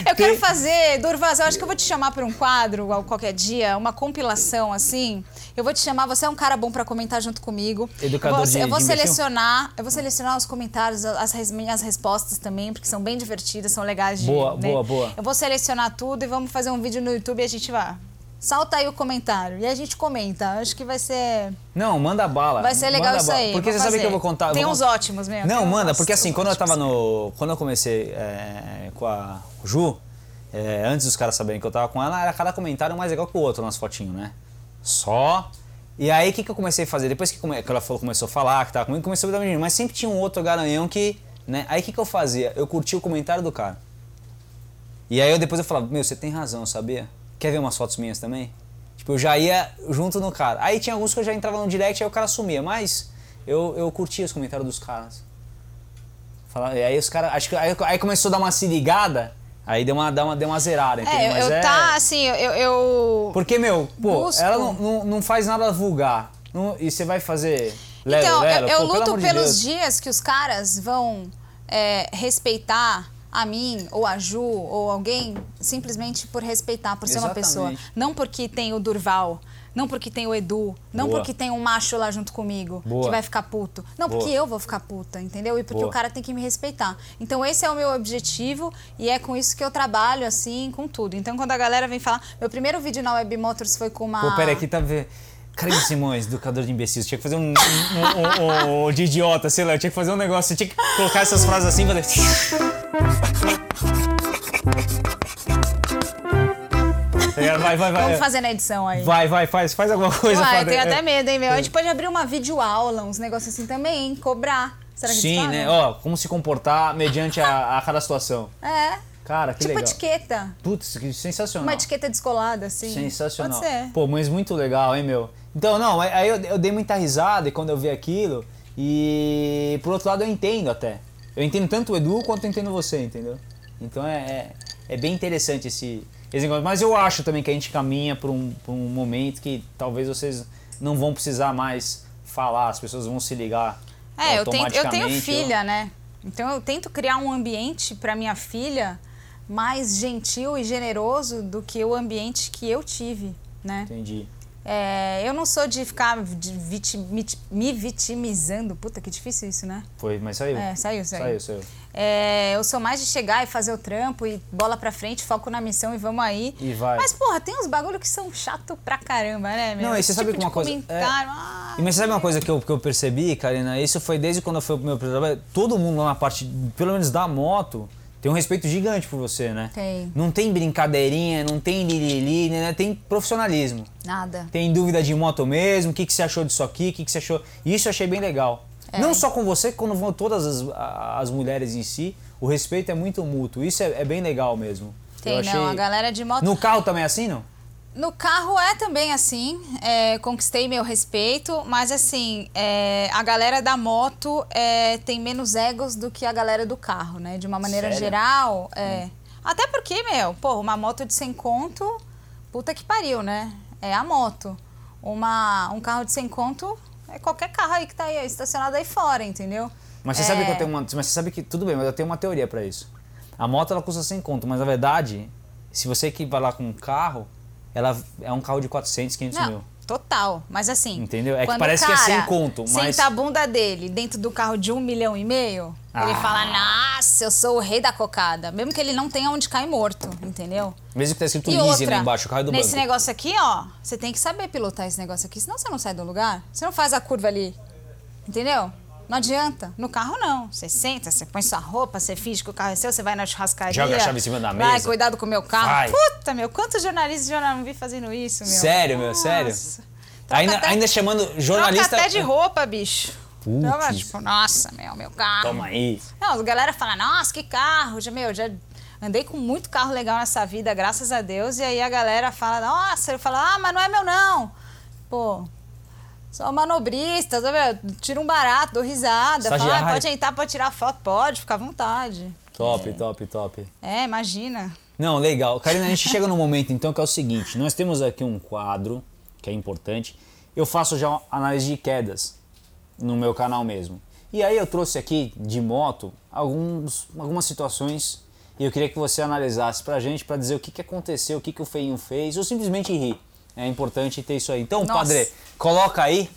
[SPEAKER 3] Eu quero fazer, Durvaz, eu acho que eu vou te chamar para um quadro qualquer dia, uma compilação assim. Eu vou te chamar, você é um cara bom para comentar junto comigo.
[SPEAKER 2] Educador
[SPEAKER 3] eu vou,
[SPEAKER 2] de-
[SPEAKER 3] eu vou
[SPEAKER 2] de imbecil?
[SPEAKER 3] selecionar, eu vou selecionar os comentários, as res- minhas respostas também, porque são bem divertidas, são legais de
[SPEAKER 2] Boa,
[SPEAKER 3] né?
[SPEAKER 2] boa, boa.
[SPEAKER 3] Eu vou selecionar tudo e vamos fazer um vídeo no YouTube e a gente vai. Solta aí o comentário e a gente comenta. Acho que vai ser
[SPEAKER 2] Não, manda bala.
[SPEAKER 3] vai ser legal
[SPEAKER 2] Manda
[SPEAKER 3] isso aí.
[SPEAKER 2] Porque você sabe
[SPEAKER 3] fazer.
[SPEAKER 2] que eu vou contar.
[SPEAKER 3] Tem
[SPEAKER 2] vou
[SPEAKER 3] uns ótimos mesmo.
[SPEAKER 2] Não, manda, porque assim, quando eu tava no. Quando eu comecei é, com a Ju, é, antes dos caras saberem que eu tava com ela, era cada comentário mais legal que o outro nas fotinhos, né? Só. E aí, o que, que eu comecei a fazer? Depois que, come- que ela falou, começou a falar que tava comigo, começou a dar menino. Mas sempre tinha um outro garanhão que. Né? Aí, o que, que eu fazia? Eu curtia o comentário do cara. E aí, eu depois eu falava, meu, você tem razão, sabia? Quer ver umas fotos minhas também? Tipo, eu já ia junto no cara. Aí tinha alguns que eu já entrava no direct e aí o cara sumia. Mas eu, eu curtia os comentários dos caras. Fala- E aí os caras. Acho que aí, aí começou a dar uma se ligada. Aí deu uma, deu uma, deu uma zerada, entendeu?
[SPEAKER 3] É, eu,
[SPEAKER 2] Mas
[SPEAKER 3] eu tá assim, eu, eu
[SPEAKER 2] Porque, meu, pô,
[SPEAKER 3] Busco.
[SPEAKER 2] ela não, não, não faz nada vulgar. Não- e você vai fazer. Lero,
[SPEAKER 3] Então,
[SPEAKER 2] lero,
[SPEAKER 3] eu, eu
[SPEAKER 2] pô, pelo
[SPEAKER 3] luto
[SPEAKER 2] amor de
[SPEAKER 3] pelos dias que os caras vão é, respeitar a mim, ou a Ju, ou alguém, simplesmente por respeitar, por ser uma pessoa.
[SPEAKER 2] Exatamente.
[SPEAKER 3] Não porque tem o Durval, não porque tem o Edu, não
[SPEAKER 2] Boa.
[SPEAKER 3] porque tem um macho lá junto comigo
[SPEAKER 2] Boa.
[SPEAKER 3] que vai ficar puto. Não,
[SPEAKER 2] Boa.
[SPEAKER 3] porque eu vou ficar puta, entendeu? E porque o cara tem que me respeitar. Então, esse é o meu objetivo e é com isso que eu trabalho, assim, com tudo. Então, quando a galera vem falar. Meu primeiro vídeo na Web Motors foi com uma.
[SPEAKER 2] Pô, peraí, aqui tá vendo. Karine Simões, educador de imbecis. Tinha que fazer um, um, um- um- de idiota, sei lá. Tinha que fazer um negócio. Tinha que colocar essas frases assim e fazer. Vai, vai, vai.
[SPEAKER 3] Vamos fazer na edição aí.
[SPEAKER 2] Vai, vai, faz, faz alguma coisa.
[SPEAKER 3] Uai, eu tenho até
[SPEAKER 2] É.
[SPEAKER 3] medo, hein, meu? A gente pode abrir uma videoaula, uns negócios assim também, hein? Cobrar. Será que a gente
[SPEAKER 2] Sim, né? Ó, como se comportar mediante a, a cada situação.
[SPEAKER 3] É.
[SPEAKER 2] Cara, que
[SPEAKER 3] tipo
[SPEAKER 2] legal.
[SPEAKER 3] etiqueta.
[SPEAKER 2] Putz, que sensacional.
[SPEAKER 3] Uma etiqueta descolada, assim.
[SPEAKER 2] Sensacional.
[SPEAKER 3] Pode ser.
[SPEAKER 2] Pô, mas muito legal, hein, meu? Então, não, aí eu, eu dei muita risada e quando eu vi aquilo. E por outro lado eu entendo até. Eu entendo tanto o Edu quanto eu entendo você, entendeu? Então é, é, é bem interessante esse, esse negócio. Mas eu acho também que a gente caminha para um, pra um momento que talvez vocês não vão precisar mais falar, as pessoas vão se ligar.
[SPEAKER 3] É, eu, tento, eu tenho filha, né? Então eu tento criar um ambiente pra minha filha mais gentil e generoso do que o ambiente que eu tive, né?
[SPEAKER 2] Entendi.
[SPEAKER 3] É, eu não sou de ficar de me- vitimizando. Puta, que difícil isso, né?
[SPEAKER 2] Foi, mas saiu.
[SPEAKER 3] É, saiu, saiu.
[SPEAKER 2] Saiu, saiu.
[SPEAKER 3] É, eu sou mais de chegar e fazer o trampo e bola pra frente, foco na missão e vamos aí.
[SPEAKER 2] E vai.
[SPEAKER 3] Mas, porra, tem uns bagulho que são chato pra caramba, né, meu?
[SPEAKER 2] Não, e você sabe
[SPEAKER 3] tipo
[SPEAKER 2] que uma
[SPEAKER 3] de
[SPEAKER 2] coisa-
[SPEAKER 3] Comentário, ah,
[SPEAKER 2] E mas sabe uma coisa que eu, que eu percebi, Karina? Isso foi desde quando eu fui pro meu trabalho. Todo mundo lá na parte, pelo menos da moto, tem um respeito gigante por você, né?
[SPEAKER 3] Tem.
[SPEAKER 2] Não tem brincadeirinha, não tem lilili, né? Tem profissionalismo.
[SPEAKER 3] Nada.
[SPEAKER 2] Tem dúvida de moto mesmo, o que, que você achou disso aqui, o que, que você achou. Isso eu achei bem legal.
[SPEAKER 3] É.
[SPEAKER 2] Não só com você, quando vão todas as, as mulheres em si, o respeito é muito mútuo. Isso é, é bem legal mesmo.
[SPEAKER 3] Tem,
[SPEAKER 2] Eu achei...
[SPEAKER 3] não. A galera de moto.
[SPEAKER 2] No carro também é assim, não?
[SPEAKER 3] No carro é também assim, é, conquistei meu respeito, mas assim, é, a galera da moto é, tem menos egos do que a galera do carro, né? De uma maneira
[SPEAKER 2] Sério?
[SPEAKER 3] geral, é. Até porque, meu, pô, uma moto de 100 conto, puta que pariu, né? É a moto. Uma, um carro de 100 conto é qualquer carro aí que tá aí, estacionado aí fora, entendeu?
[SPEAKER 2] Mas você
[SPEAKER 3] É,
[SPEAKER 2] sabe que eu tenho uma. Mas você sabe que. Tudo bem, mas eu tenho uma teoria pra isso. A moto ela custa 100 conto, mas na verdade, se você equivalar com um carro, ela é um carro de 400, 500
[SPEAKER 3] Não,
[SPEAKER 2] mil.
[SPEAKER 3] total. Mas assim.
[SPEAKER 2] Entendeu? É que parece que é sem conto, mas-
[SPEAKER 3] Senta a bunda dele dentro do carro de um milhão e meio, ele
[SPEAKER 2] Ah.
[SPEAKER 3] fala: Nossa, eu sou o rei da cocada. Mesmo que ele não tenha onde cair morto, entendeu?
[SPEAKER 2] Mesmo que tá escrito
[SPEAKER 3] E outra,
[SPEAKER 2] lá embaixo, o carro é do
[SPEAKER 3] nesse
[SPEAKER 2] banco.
[SPEAKER 3] negócio aqui, ó, você tem que saber pilotar esse negócio aqui, senão você não sai do lugar. Você não faz a curva ali. Entendeu? Não adianta. No carro, não. Você senta, você põe sua roupa, você finge que o carro é seu, você vai na churrascaria.
[SPEAKER 2] Joga a chave em cima da
[SPEAKER 3] Vai,
[SPEAKER 2] mesa.
[SPEAKER 3] cuidado com o meu carro.
[SPEAKER 2] Vai.
[SPEAKER 3] Puta, meu, quantos jornalistas já não vi fazendo isso, meu?
[SPEAKER 2] Sério, meu,
[SPEAKER 3] Nossa.
[SPEAKER 2] sério? Ainda,
[SPEAKER 3] até-
[SPEAKER 2] ainda chamando jornalista.
[SPEAKER 3] Troca até de roupa, bicho.
[SPEAKER 2] Putz.
[SPEAKER 3] Então, tipo, nossa, meu, meu carro.
[SPEAKER 2] Toma aí.
[SPEAKER 3] Não, a galera fala, nossa, que carro. Já, meu, já andei com muito carro legal nessa vida, graças a Deus. E aí a galera fala, nossa, eu falo, ah, mas não é meu não. Pô, sou manobrista, tá vendo? tira um barato, dou risada. Fala, ah, pode entrar, pode tirar foto, pode, fica à vontade.
[SPEAKER 2] Top, top, top.
[SPEAKER 3] É, imagina.
[SPEAKER 2] Não, legal. Karina, a gente chega num momento então que é o seguinte: nós temos aqui um quadro que é importante. Eu faço já uma análise de quedas no meu canal mesmo. E aí eu trouxe aqui de moto alguns, algumas situações e eu queria que você analisasse pra gente pra dizer o que, que aconteceu, o que, que o feinho fez ou simplesmente rir. É importante ter isso aí. Então,
[SPEAKER 3] Nossa.
[SPEAKER 2] padre, coloca aí.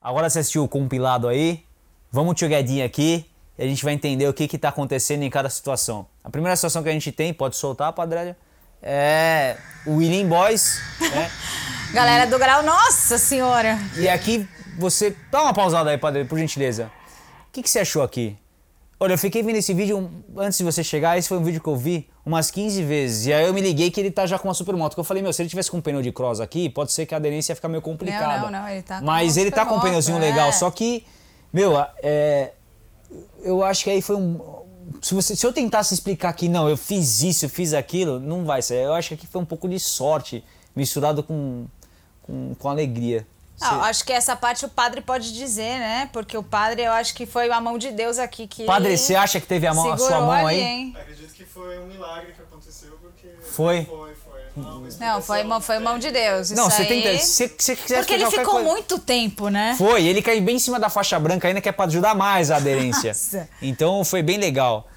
[SPEAKER 2] Agora você assistiu o compilado aí. Vamos jogadinha aqui e a gente vai entender o que que tá acontecendo em cada situação. A primeira situação que a gente tem, pode soltar, Padre, é o William Boys, né?
[SPEAKER 3] Galera do grau, nossa senhora.
[SPEAKER 2] E aqui você. Dá uma pausada aí, Padre, por gentileza. O que, que você achou aqui? Olha, eu fiquei vendo esse vídeo antes de você chegar, esse foi um vídeo que eu vi umas 15 vezes. E aí eu me liguei que ele tá já com uma supermoto. Que eu falei, meu, se ele tivesse com um pneu de cross aqui, pode ser que a aderência ia ficar meio complicada.
[SPEAKER 3] Não, não, não, ele tá com
[SPEAKER 2] Mas ele tá com um pneuzinho
[SPEAKER 3] é.
[SPEAKER 2] legal. Só que, meu, é, eu acho que aí foi um. Se, você, se eu tentasse explicar que não, eu fiz isso, eu fiz aquilo, não vai ser. Eu acho que aqui foi um pouco de sorte misturado com, com, com alegria.
[SPEAKER 3] Ah, acho que essa parte o padre pode dizer, né? Porque o padre, eu acho que foi a mão de Deus aqui que.
[SPEAKER 2] Padre, você acha que teve a, mão, a sua
[SPEAKER 3] segurou
[SPEAKER 2] mão
[SPEAKER 3] ali,
[SPEAKER 2] aí?
[SPEAKER 3] hein?
[SPEAKER 5] Acredito que foi um milagre que aconteceu, porque.
[SPEAKER 2] Foi?
[SPEAKER 5] Foi, foi. Não,
[SPEAKER 3] Não, foi, mão- foi mão de Deus.
[SPEAKER 2] Não,
[SPEAKER 3] isso
[SPEAKER 2] você
[SPEAKER 3] aí.
[SPEAKER 2] tenta. Se você quiser
[SPEAKER 3] Porque ele ficou
[SPEAKER 2] coisa-
[SPEAKER 3] muito tempo, né?
[SPEAKER 2] Foi, ele caiu bem em cima da faixa branca ainda, que é pra ajudar mais a aderência.
[SPEAKER 3] Nossa.
[SPEAKER 2] Então foi bem legal.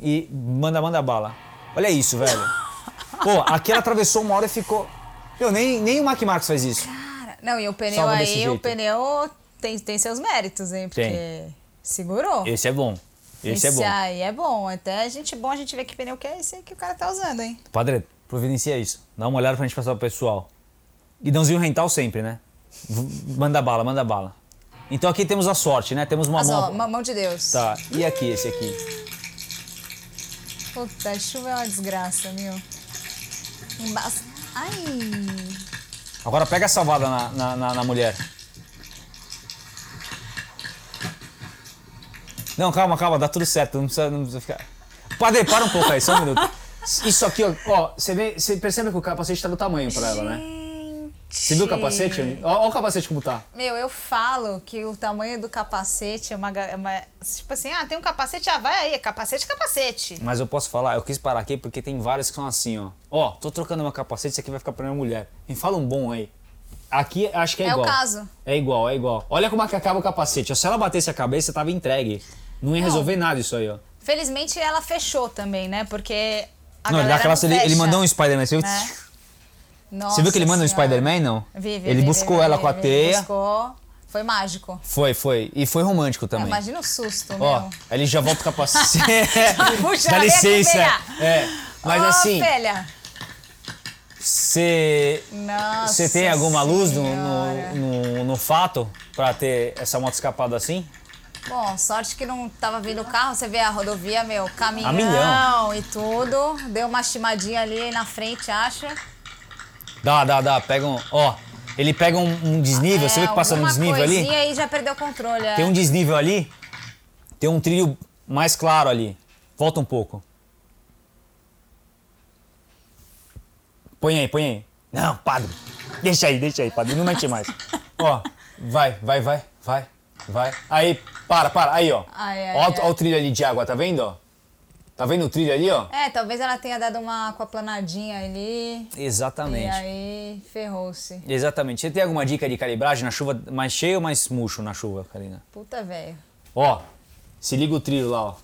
[SPEAKER 2] E manda, manda bala. Olha isso, velho. Pô, aqui ela atravessou uma hora e ficou. Meu, nem, nem o Mac Marcos faz isso.
[SPEAKER 3] Cara, Não, e o pneu aí, o pneu tem, tem seus méritos, hein? Porque
[SPEAKER 2] Tem.
[SPEAKER 3] segurou.
[SPEAKER 2] Esse é bom. Esse, é bom.
[SPEAKER 3] aí é bom. Até a gente bom a gente ver que pneu que é esse aí que o cara tá usando, hein?
[SPEAKER 2] Padre, providencia isso. Dá uma olhada pra gente passar pro pessoal. Guidãozinho rental sempre, né? Manda bala, manda bala. Então aqui temos a sorte, né? Temos uma
[SPEAKER 3] Mas ó,
[SPEAKER 2] mão.
[SPEAKER 3] uma mão de Deus.
[SPEAKER 2] Tá, e aqui, esse aqui?
[SPEAKER 3] Puta, chuva é uma desgraça, meu. Embaça. Ai.
[SPEAKER 2] Agora pega a salvada na, na, na- na mulher. Não, calma, calma, dá tudo certo. Não precisa, não precisa ficar. Padre, para um pouco aí, só um minuto. Isso aqui, ó, ó, você, vê, você percebe que o capacete tá do tamanho pra ela, né? Você viu o capacete? Ó o capacete como tá.
[SPEAKER 3] Meu, eu falo que o tamanho do capacete é uma, é uma- Tipo assim, ah, tem um capacete, ah, vai aí, é capacete, capacete.
[SPEAKER 2] Mas eu posso falar, eu quis parar aqui porque tem vários que são assim, ó. Ó, tô trocando meu capacete, esse aqui vai ficar pra minha mulher. Me fala um bom aí. Aqui acho que é,
[SPEAKER 3] É o
[SPEAKER 2] igual.
[SPEAKER 3] caso.
[SPEAKER 2] É igual, é igual. Olha como é que acaba o capacete. ó. Se ela batesse a cabeça, tava entregue. Não ia
[SPEAKER 3] Não.
[SPEAKER 2] resolver nada isso aí, ó.
[SPEAKER 3] Felizmente ela fechou também, né? Porque. A
[SPEAKER 2] não, ele, dá aquela,
[SPEAKER 3] não
[SPEAKER 2] ele, ele mandou um Spider-Man. Você viu?
[SPEAKER 3] Nossa
[SPEAKER 2] Você viu que ele manda um
[SPEAKER 3] Senhora.
[SPEAKER 2] Spider-Man, não?
[SPEAKER 3] Vi, vi,
[SPEAKER 2] ele
[SPEAKER 3] vi,
[SPEAKER 2] buscou
[SPEAKER 3] vi,
[SPEAKER 2] ela
[SPEAKER 3] vi,
[SPEAKER 2] com a teia.
[SPEAKER 3] Buscou. Foi mágico.
[SPEAKER 2] Foi, foi. E foi romântico também.
[SPEAKER 3] Imagina o susto,
[SPEAKER 2] Ó,
[SPEAKER 3] meu.
[SPEAKER 2] ele já volta o capacete.
[SPEAKER 3] Puxa,
[SPEAKER 2] Dá
[SPEAKER 3] aqui,
[SPEAKER 2] licença. É. Mas
[SPEAKER 3] Ô,
[SPEAKER 2] assim,
[SPEAKER 3] filha.
[SPEAKER 2] você. Tem alguma luz no, no, no, no fato pra ter essa moto escapada assim?
[SPEAKER 3] Bom, sorte que não tava vindo o carro, você vê a rodovia, meu, caminhão
[SPEAKER 2] milhão.
[SPEAKER 3] e tudo. Deu uma estimadinha ali na frente, acha?
[SPEAKER 2] Dá, dá, dá. Pega um. Ó, ele pega um, um desnível. você vê que passa um
[SPEAKER 3] É,
[SPEAKER 2] desnível ali?
[SPEAKER 3] aí já perdeu o controle. é.
[SPEAKER 2] Tem um desnível ali. Tem um trilho mais claro ali. Volta um pouco. Põe aí, põe aí. Não, padre. Deixa aí, deixa aí, padre. Não mete mais. Ó, vai, vai, vai, vai, vai. Aí, para, para. Aí, ó.
[SPEAKER 3] Ai, ai,
[SPEAKER 2] ó,
[SPEAKER 3] ai.
[SPEAKER 2] ó o trilho ali de água, tá vendo, ó? Tá vendo o trilho ali, ó?
[SPEAKER 3] É, talvez ela tenha dado uma aquaplanadinha ali. E
[SPEAKER 2] Exatamente.
[SPEAKER 3] aí ferrou-se.
[SPEAKER 2] Exatamente. Você tem alguma dica de calibragem na chuva mais cheio ou mais murcho na chuva, Karina?
[SPEAKER 3] Puta, velho.
[SPEAKER 2] Ó, se liga o trilho lá, ó.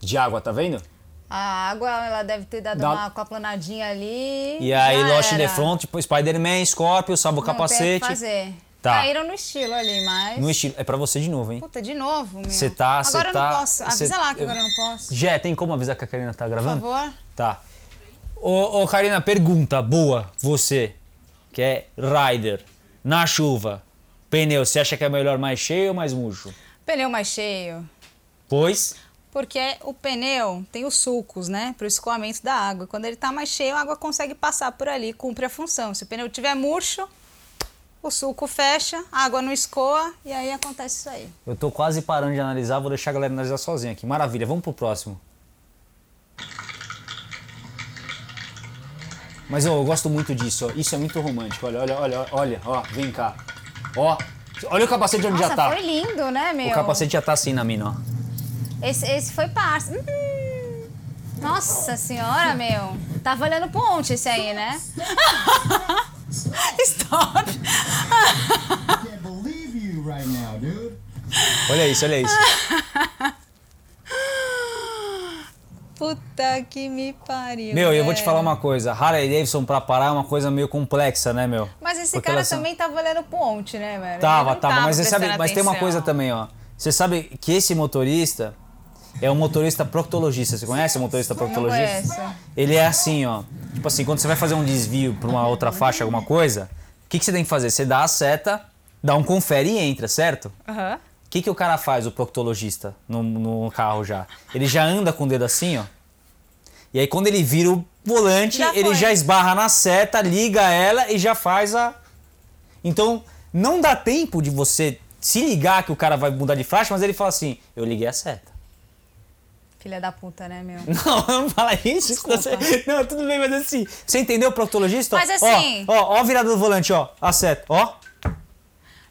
[SPEAKER 2] De água, tá vendo?
[SPEAKER 3] A água, ela deve ter dado
[SPEAKER 2] Dá-
[SPEAKER 3] uma aquaplanadinha ali.
[SPEAKER 2] E aí, Lost in the. Front, tipo Spider-Man, Scorpio, salva o
[SPEAKER 3] Não tem que
[SPEAKER 2] capacete.
[SPEAKER 3] fazer.
[SPEAKER 2] Tá.
[SPEAKER 3] Caíram no estilo ali, mas...
[SPEAKER 2] No estilo. É pra você de novo, hein?
[SPEAKER 3] Puta, de novo, meu.
[SPEAKER 2] Você tá, você
[SPEAKER 3] Agora
[SPEAKER 2] tá.
[SPEAKER 3] eu não posso. Avisa
[SPEAKER 2] cê-
[SPEAKER 3] lá que agora eu não posso.
[SPEAKER 2] Jé, tem como avisar que a Karina tá
[SPEAKER 3] Por
[SPEAKER 2] gravando?
[SPEAKER 3] favor.
[SPEAKER 2] Tá. Ô, ô, Karina, pergunta boa. Você, que é rider, na chuva, pneu, você acha que é melhor mais cheio ou mais murcho?
[SPEAKER 3] Pneu mais cheio.
[SPEAKER 2] Pois.
[SPEAKER 3] Porque o pneu tem os sulcos, né? Para o escoamento da água. Quando ele tá mais cheio, a água consegue passar por ali, cumpre a função. Se o pneu tiver murcho, o sulco fecha, a água não escoa e aí acontece isso aí.
[SPEAKER 2] Eu tô quase parando de analisar, vou deixar a galera analisar sozinha aqui. Maravilha, vamos pro próximo. Mas ô, eu gosto muito disso, ó. Isso é muito romântico. Olha, olha, olha, olha, ó, vem cá. Ó, olha o capacete onde
[SPEAKER 3] Nossa,
[SPEAKER 2] já tá.
[SPEAKER 3] foi lindo, né, meu?
[SPEAKER 2] O capacete já tá assim na mina, ó.
[SPEAKER 3] Esse, esse foi parça. Hum, nossa senhora, meu. Tava olhando ponte esse aí, né? Stop!
[SPEAKER 6] can't believe you right now, dude.
[SPEAKER 2] Olha isso, olha isso.
[SPEAKER 3] Puta que me pariu.
[SPEAKER 2] Meu, eu vou te falar uma coisa. Harley Davidson pra parar é uma coisa meio complexa, né, meu?
[SPEAKER 3] Mas esse
[SPEAKER 2] Porque
[SPEAKER 3] cara
[SPEAKER 2] elas são-
[SPEAKER 3] também tava olhando ponte, né, velho?
[SPEAKER 2] Tava,
[SPEAKER 3] não
[SPEAKER 2] tava, mas você sabe, mas tem uma coisa também, ó. Você sabe que esse motorista é um motorista proctologista. Você conhece o motorista proctologista?
[SPEAKER 3] conheço.
[SPEAKER 2] Ele é assim, ó. Tipo assim, quando você vai fazer um desvio pra uma outra faixa, alguma coisa, o que, que você tem que fazer? Você dá a seta, dá um confere e entra, certo?
[SPEAKER 3] Aham.
[SPEAKER 2] O que, que o cara faz, o proctologista, no, no carro já? Ele já anda com o dedo assim, ó. E aí quando ele vira o volante,
[SPEAKER 3] Já
[SPEAKER 2] ele
[SPEAKER 3] foi.
[SPEAKER 2] já esbarra na seta, liga ela e já faz a. Então, não dá tempo de você se ligar que o cara vai mudar de faixa, mas ele fala assim: eu liguei a seta.
[SPEAKER 3] Filha da puta, né, meu?
[SPEAKER 2] Não, não fala isso. Você, não, tudo bem, mas assim. Você entendeu o proctologista?
[SPEAKER 3] Mas assim-
[SPEAKER 2] Ó, ó, ó a virada do volante, ó. A seta, ó.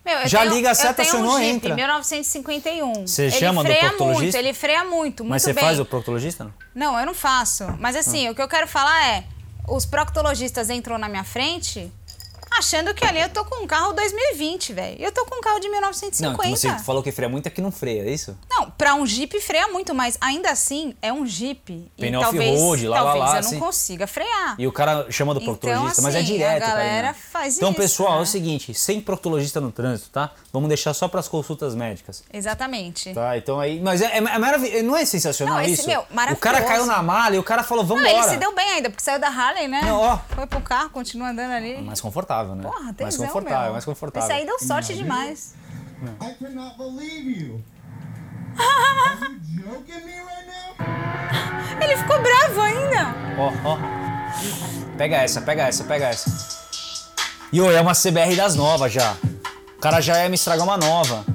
[SPEAKER 3] Meu, eu
[SPEAKER 2] Já
[SPEAKER 3] tenho-
[SPEAKER 2] liga a seta, acionou,
[SPEAKER 3] um Jeep,
[SPEAKER 2] entra.
[SPEAKER 3] 1951.
[SPEAKER 2] Você
[SPEAKER 3] ele
[SPEAKER 2] chama do proctologista?
[SPEAKER 3] muito, ele freia muito, muito
[SPEAKER 2] Mas você
[SPEAKER 3] bem.
[SPEAKER 2] faz o proctologista? Não?
[SPEAKER 3] Não, eu não faço. Mas assim,
[SPEAKER 2] Ah.
[SPEAKER 3] o que eu quero falar é, os proctologistas entram na minha frente achando que ali eu tô com um carro 2020, velho. Eu tô com um carro de
[SPEAKER 2] Não,
[SPEAKER 3] 1950.
[SPEAKER 2] que você falou que freia muito é que não freia, é isso?
[SPEAKER 3] Não, pra um Jeep freia muito, mas ainda assim é um Jeep.
[SPEAKER 2] Pneu
[SPEAKER 3] e talvez,
[SPEAKER 2] off-road, lá, lá,
[SPEAKER 3] talvez
[SPEAKER 2] lá,
[SPEAKER 3] eu não
[SPEAKER 2] assim.
[SPEAKER 3] consiga frear.
[SPEAKER 2] E o cara chama do
[SPEAKER 3] Então,
[SPEAKER 2] proctologista, mas é
[SPEAKER 3] assim,
[SPEAKER 2] direto,
[SPEAKER 3] a galera
[SPEAKER 2] Karina.
[SPEAKER 3] faz
[SPEAKER 2] Então,
[SPEAKER 3] isso,
[SPEAKER 2] pessoal, é
[SPEAKER 3] né?
[SPEAKER 2] o seguinte, sem proctologista no trânsito, tá? Vamos deixar só pras consultas médicas.
[SPEAKER 3] Exatamente.
[SPEAKER 2] Tá, então aí. Mas é, é, é maravilhoso. Não é sensacional
[SPEAKER 3] Não, esse,
[SPEAKER 2] isso?
[SPEAKER 3] meu,
[SPEAKER 2] o cara
[SPEAKER 3] maravilhoso.
[SPEAKER 2] caiu na malha e o cara falou,
[SPEAKER 3] Não,
[SPEAKER 2] vambora.
[SPEAKER 3] ele se deu bem ainda, porque saiu da Harley, né?
[SPEAKER 2] Não, ó.
[SPEAKER 3] Foi pro carro, continua andando ali.
[SPEAKER 2] Mais confortável, né?
[SPEAKER 3] Porra,
[SPEAKER 2] mais
[SPEAKER 3] tesão,
[SPEAKER 2] confortável,
[SPEAKER 3] meu.
[SPEAKER 2] mais confortável.
[SPEAKER 3] Esse aí deu sorte demais.
[SPEAKER 6] I cannot believe you. Are you joking me right now?
[SPEAKER 3] Ele ficou bravo ainda.
[SPEAKER 2] Ó, ó. Pega essa, pega essa, pega essa. E ô, é uma CBR das novas já. O cara já ia me estragar uma nova.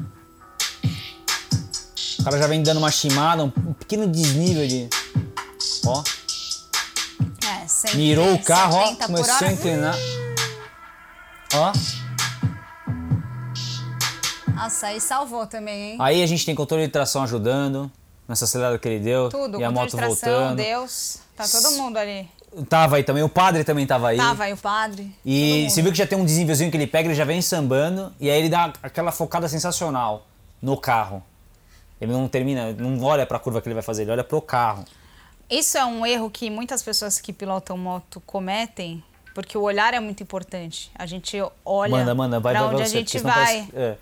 [SPEAKER 2] O cara já vem dando uma chimada, um pequeno desnível de. Ó.
[SPEAKER 3] É, 100,
[SPEAKER 2] Mirou o carro, ó.
[SPEAKER 3] 70 por
[SPEAKER 2] Começou a inclinar. Ó.
[SPEAKER 3] Nossa, aí salvou também, hein?
[SPEAKER 2] Aí a gente tem controle de tração ajudando. Nessa acelerada que ele deu.
[SPEAKER 3] Tudo,
[SPEAKER 2] e a moto
[SPEAKER 3] de tração,
[SPEAKER 2] voltando.
[SPEAKER 3] Deus. Tá todo mundo ali.
[SPEAKER 2] Tava aí também, o padre também tava aí.
[SPEAKER 3] Tava aí o padre.
[SPEAKER 2] E você viu que já tem um desnívelzinho que ele pega, ele já vem sambando, e aí ele dá aquela focada sensacional no carro. Ele não termina, não olha pra curva que ele vai fazer, ele olha pro carro.
[SPEAKER 3] Isso é um erro que muitas pessoas que pilotam moto cometem, porque o olhar é muito importante. A gente olha
[SPEAKER 2] manda, manda, vai,
[SPEAKER 3] pra
[SPEAKER 2] vai,
[SPEAKER 3] onde
[SPEAKER 2] vai
[SPEAKER 3] a gente vai.
[SPEAKER 2] parece- é.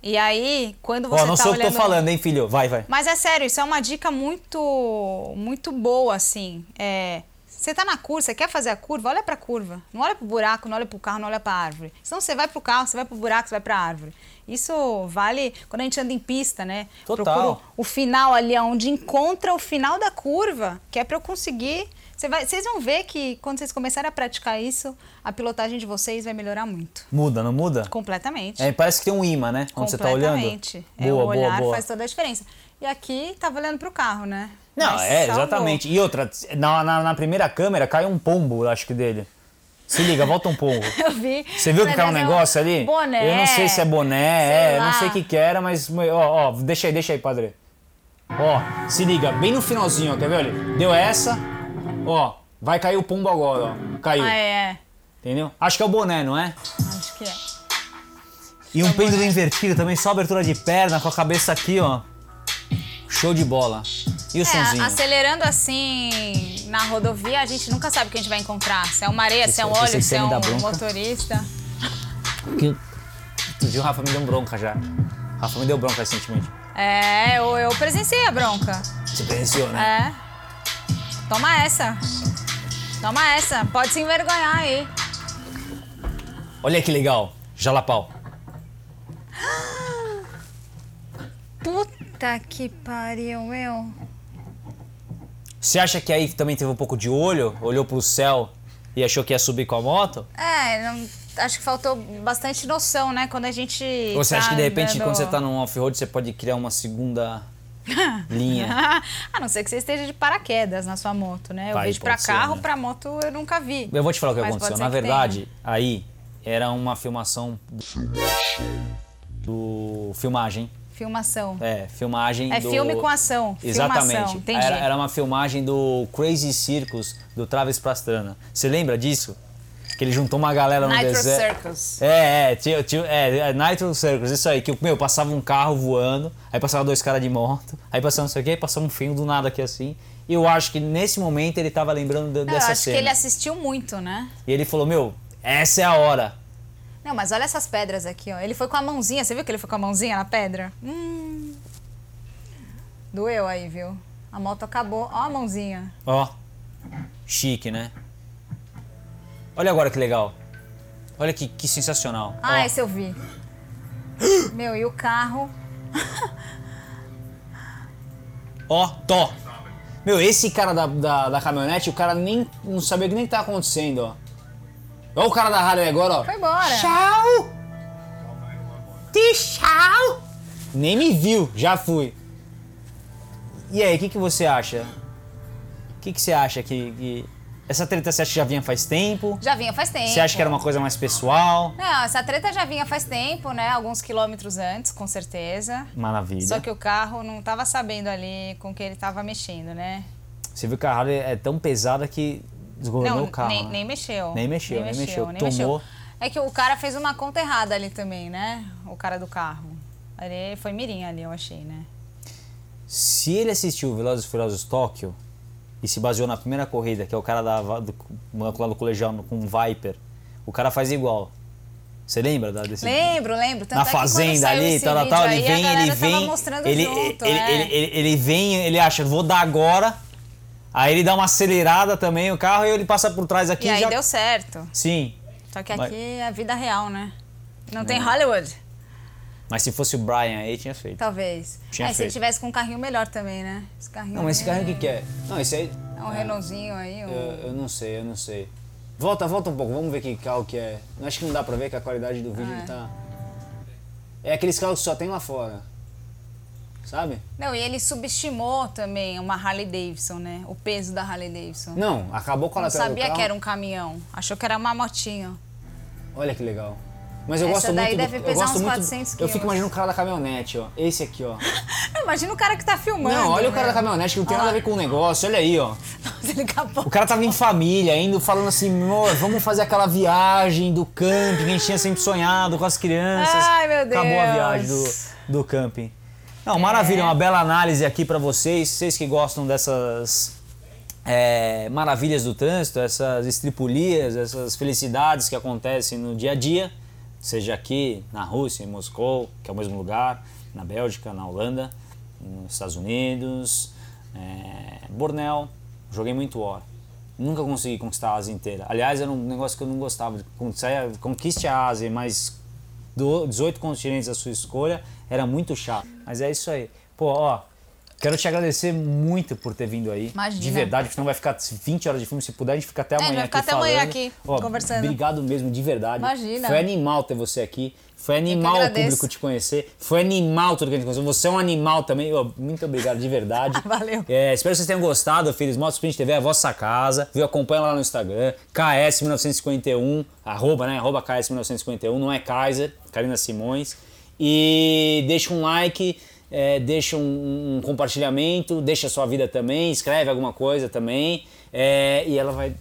[SPEAKER 3] E aí, quando você
[SPEAKER 2] Ó, não
[SPEAKER 3] tá
[SPEAKER 2] sou eu que
[SPEAKER 3] olhando...
[SPEAKER 2] tô falando, hein, filho? Vai, vai.
[SPEAKER 3] Mas é sério, isso é uma dica muito, muito boa, assim. É, você tá na curva, você quer fazer a curva, olha pra curva. Não olha pro buraco, não olha pro carro, não olha pra árvore. Senão você vai pro carro, você vai pro buraco, você vai pra árvore. Isso vale quando a gente anda em pista, né?
[SPEAKER 2] Total.
[SPEAKER 3] Procuro o final ali, onde encontra o final da curva, que é pra eu conseguir... Você vai, vocês vão ver que quando vocês começarem a praticar isso, a pilotagem de vocês vai melhorar muito.
[SPEAKER 2] Muda, não muda?
[SPEAKER 3] Completamente.
[SPEAKER 2] É, parece que tem um imã, né? Onde você tá olhando.
[SPEAKER 3] Completamente. É,
[SPEAKER 2] Boa,
[SPEAKER 3] o olhar
[SPEAKER 2] boa, boa.
[SPEAKER 3] faz toda a diferença. E aqui tava olhando pro carro, né?
[SPEAKER 2] Não,
[SPEAKER 3] Mas
[SPEAKER 2] é,
[SPEAKER 3] salvou.
[SPEAKER 2] exatamente. E outra, na, na, na primeira câmera caiu um pombo, acho que dele. Se liga, volta um pouco.
[SPEAKER 3] Eu vi.
[SPEAKER 2] Você viu que caiu um
[SPEAKER 3] ser
[SPEAKER 2] negócio ali?
[SPEAKER 3] Boné.
[SPEAKER 2] Eu não sei se é boné, é, eu não sei o que que era, mas, ó, ó, deixa aí, deixa aí, padre. Ó, se liga, bem no finalzinho, ó, quer ver, olha? Deu essa, ó, vai cair o pombo agora, ó, caiu,
[SPEAKER 3] Ah, é.
[SPEAKER 2] entendeu? Acho que é o boné, não é?
[SPEAKER 3] Acho que é.
[SPEAKER 2] E um pêndulo invertido também, só abertura de perna, com a cabeça aqui, ó. Show de bola. E o
[SPEAKER 3] É,
[SPEAKER 2] sonzinho?
[SPEAKER 3] acelerando assim na rodovia, a gente nunca sabe o que a gente vai encontrar. Se é uma areia, se é um óleo, se é um motorista.
[SPEAKER 2] Que... Tu viu, o Rafa me deu bronca já. O Rafa me deu bronca recentemente.
[SPEAKER 3] É, eu, eu presenciei a bronca.
[SPEAKER 2] Você presenciou, né?
[SPEAKER 3] É. Toma essa. Toma essa. Pode se envergonhar aí.
[SPEAKER 2] Olha que legal, jalapau.
[SPEAKER 3] Puta que pariu, meu.
[SPEAKER 2] Você acha que aí também teve um pouco de olho? Olhou pro céu e achou que ia subir com a moto?
[SPEAKER 3] É, não- acho que faltou bastante noção, né? Quando a gente.
[SPEAKER 2] Ou você
[SPEAKER 3] tá
[SPEAKER 2] acha que de repente,
[SPEAKER 3] andando-
[SPEAKER 2] quando você tá num off-road, você pode criar uma segunda linha?
[SPEAKER 3] a não ser que você esteja de paraquedas na sua moto, né? Eu
[SPEAKER 2] Vai,
[SPEAKER 3] vejo
[SPEAKER 2] ser,
[SPEAKER 3] carro,
[SPEAKER 2] né?
[SPEAKER 3] pra moto eu nunca vi.
[SPEAKER 2] Eu vou te falar o que aconteceu. Na
[SPEAKER 3] que
[SPEAKER 2] verdade, aí era uma filmação do filmagem.
[SPEAKER 3] Filmação.
[SPEAKER 2] É, filmagem
[SPEAKER 3] É
[SPEAKER 2] do...
[SPEAKER 3] filme com ação.
[SPEAKER 2] Exatamente.
[SPEAKER 3] Filmação, entendi.
[SPEAKER 2] Era, era uma filmagem do Crazy Circus do Travis Pastrana. Você lembra disso? Que ele juntou uma galera no
[SPEAKER 3] Nitro
[SPEAKER 2] deserto.
[SPEAKER 3] Circus.
[SPEAKER 2] É, é, tinha, tinha, é, é, Nitro Circus, isso aí, que meu, passava um carro voando, aí passava dois caras de moto, aí passava não sei o quê, aí passava um fio do nada aqui assim. E eu acho que nesse momento ele tava lembrando de-
[SPEAKER 3] eu
[SPEAKER 2] dessa
[SPEAKER 3] acho
[SPEAKER 2] cena.
[SPEAKER 3] que ele assistiu muito, né?
[SPEAKER 2] E ele falou, meu, essa é a hora.
[SPEAKER 3] Não, mas olha essas pedras aqui, ó. Ele foi com a mãozinha, você viu que ele foi com a mãozinha na pedra? Hum. Doeu aí, viu? A moto acabou. Ó a mãozinha.
[SPEAKER 2] Ó, chique, né? Olha agora que legal. Olha que, que sensacional.
[SPEAKER 3] Ah,
[SPEAKER 2] Ó.
[SPEAKER 3] esse eu vi. Meu, e o carro?
[SPEAKER 2] Ó, tó. Meu, esse cara da, da, da caminhonete, o cara nem não sabia o que nem tá acontecendo, ó. Olha o cara da Harley agora, ó.
[SPEAKER 3] Foi embora.
[SPEAKER 2] Tchau! Tchau! Nem me viu, já fui. E aí, o que, que você acha? O que, que você acha que, que- Essa treta você acha que já vinha faz tempo?
[SPEAKER 3] Já vinha faz tempo.
[SPEAKER 2] Você acha que era uma coisa mais pessoal?
[SPEAKER 3] Não, essa treta já vinha faz tempo, né? Alguns quilômetros antes, com certeza.
[SPEAKER 2] Maravilha.
[SPEAKER 3] Só que o carro não tava sabendo ali com que ele tava mexendo, né?
[SPEAKER 2] Você viu que a Harley é tão pesada que desgovernou o carro.
[SPEAKER 3] nem,
[SPEAKER 2] né?
[SPEAKER 3] nem mexeu.
[SPEAKER 2] Nem mexeu, nem mexeu.
[SPEAKER 3] nem
[SPEAKER 2] Tomou.
[SPEAKER 3] É que o cara fez uma conta errada ali também, né? O cara do carro. Ele foi mirim ali, eu achei, né?
[SPEAKER 2] Se ele assistiu Velozes e Furiosos Tóquio e se baseou na primeira corrida, que é o cara da, do, lá do colegial com o Viper, o cara faz igual. Você lembra da, desse
[SPEAKER 3] Lembro, lembro. Tanto
[SPEAKER 2] na
[SPEAKER 3] é
[SPEAKER 2] fazenda ali, tal, tal, ele vem, ele vem, ele,
[SPEAKER 3] junto,
[SPEAKER 2] ele,
[SPEAKER 3] é.
[SPEAKER 2] ele, ele, ele vem, ele acha, vou dar agora, aí ele dá uma acelerada também o carro e ele passa por trás aqui
[SPEAKER 3] E aí
[SPEAKER 2] já...
[SPEAKER 3] deu certo.
[SPEAKER 2] Sim,
[SPEAKER 3] Só que
[SPEAKER 2] Mas-
[SPEAKER 3] aqui é a vida real, né? Não tem Hollywood,
[SPEAKER 2] mas se fosse o Brian aí, tinha feito.
[SPEAKER 3] talvez.
[SPEAKER 2] Tinha
[SPEAKER 3] é, se ele
[SPEAKER 2] feito.
[SPEAKER 3] tivesse com um carrinho melhor também, né? Esse carrinho
[SPEAKER 2] Não, mas esse carro o que que é? Não, esse aí...
[SPEAKER 3] É um Renaultzinho aí. Um...
[SPEAKER 2] Eu, eu não sei, eu não sei. Volta, volta um pouco, vamos ver que carro que é. Acho que não dá pra ver que a qualidade do vídeo
[SPEAKER 3] Ah, é.
[SPEAKER 2] tá. É aqueles carros que só tem lá fora. Sabe?
[SPEAKER 3] Não, e ele subestimou também uma Harley Davidson, né? O peso da Harley Davidson.
[SPEAKER 2] Não, acabou com a
[SPEAKER 3] Não
[SPEAKER 2] lateral do
[SPEAKER 3] sabia que era um caminhão. Achou que era uma motinha.
[SPEAKER 2] Olha que legal. Mas eu
[SPEAKER 3] Essa
[SPEAKER 2] gosto
[SPEAKER 3] daí
[SPEAKER 2] muito
[SPEAKER 3] deve
[SPEAKER 2] do,
[SPEAKER 3] pesar
[SPEAKER 2] eu gosto
[SPEAKER 3] uns
[SPEAKER 2] muito,
[SPEAKER 3] 400
[SPEAKER 2] Eu fico
[SPEAKER 3] quilos.
[SPEAKER 2] imaginando o cara da caminhonete, ó. Esse aqui, ó.
[SPEAKER 3] Imagina o cara que tá filmando.
[SPEAKER 2] Não, olha o cara
[SPEAKER 3] né?
[SPEAKER 2] da caminhonete que não tem
[SPEAKER 3] Olha
[SPEAKER 2] nada a ver com o negócio. Olha aí, ó.
[SPEAKER 3] Nossa, ele acabou.
[SPEAKER 2] O cara tava em família, indo falando assim, amor, vamos fazer aquela viagem do camping que a gente tinha sempre sonhado com as crianças.
[SPEAKER 3] Ai, meu
[SPEAKER 2] Acabou a
[SPEAKER 3] Deus.
[SPEAKER 2] viagem do, do camping. Não, maravilha, uma bela análise aqui pra vocês. Vocês que gostam dessas é, maravilhas do trânsito, essas estripulias, essas felicidades que acontecem no dia a dia, seja aqui na Rússia, em Moscou, que é o mesmo lugar, na Bélgica, na Holanda, nos Estados Unidos, é, Borneo, joguei muito War. Nunca consegui conquistar a Ásia inteira. Aliás, era um negócio que eu não gostava. Conquiste- Conquiste a Ásia, mas do 18 continentes à sua escolha era muito chato. Mas é isso aí. Pô, ó, Quero te agradecer muito por ter vindo aí.
[SPEAKER 3] Imagina.
[SPEAKER 2] De verdade, porque senão vai ficar 20 horas de filme. Se puder, a gente fica até
[SPEAKER 3] a
[SPEAKER 2] amanhã
[SPEAKER 3] gente vai ficar
[SPEAKER 2] aqui
[SPEAKER 3] até amanhã
[SPEAKER 2] falando.
[SPEAKER 3] aqui,
[SPEAKER 2] Ó,
[SPEAKER 3] conversando.
[SPEAKER 2] Obrigado mesmo, de verdade.
[SPEAKER 3] Imagina.
[SPEAKER 2] Foi animal ter você aqui. Foi animal o público te conhecer. Foi animal tudo que a gente conheceu. Você é um animal também. Muito obrigado, de verdade.
[SPEAKER 3] Valeu.
[SPEAKER 2] É, espero que vocês tenham gostado. Filhos Motos Sprint TV é a vossa casa. Viu? Acompanha lá no Instagram. KS1951. Arroba, né? Arroba KS1951. Não é Kaiser. Karina Simões. E deixa um like. É, deixa um, um compartilhamento, deixa a sua vida também, escreve alguma coisa também. é, e ela vai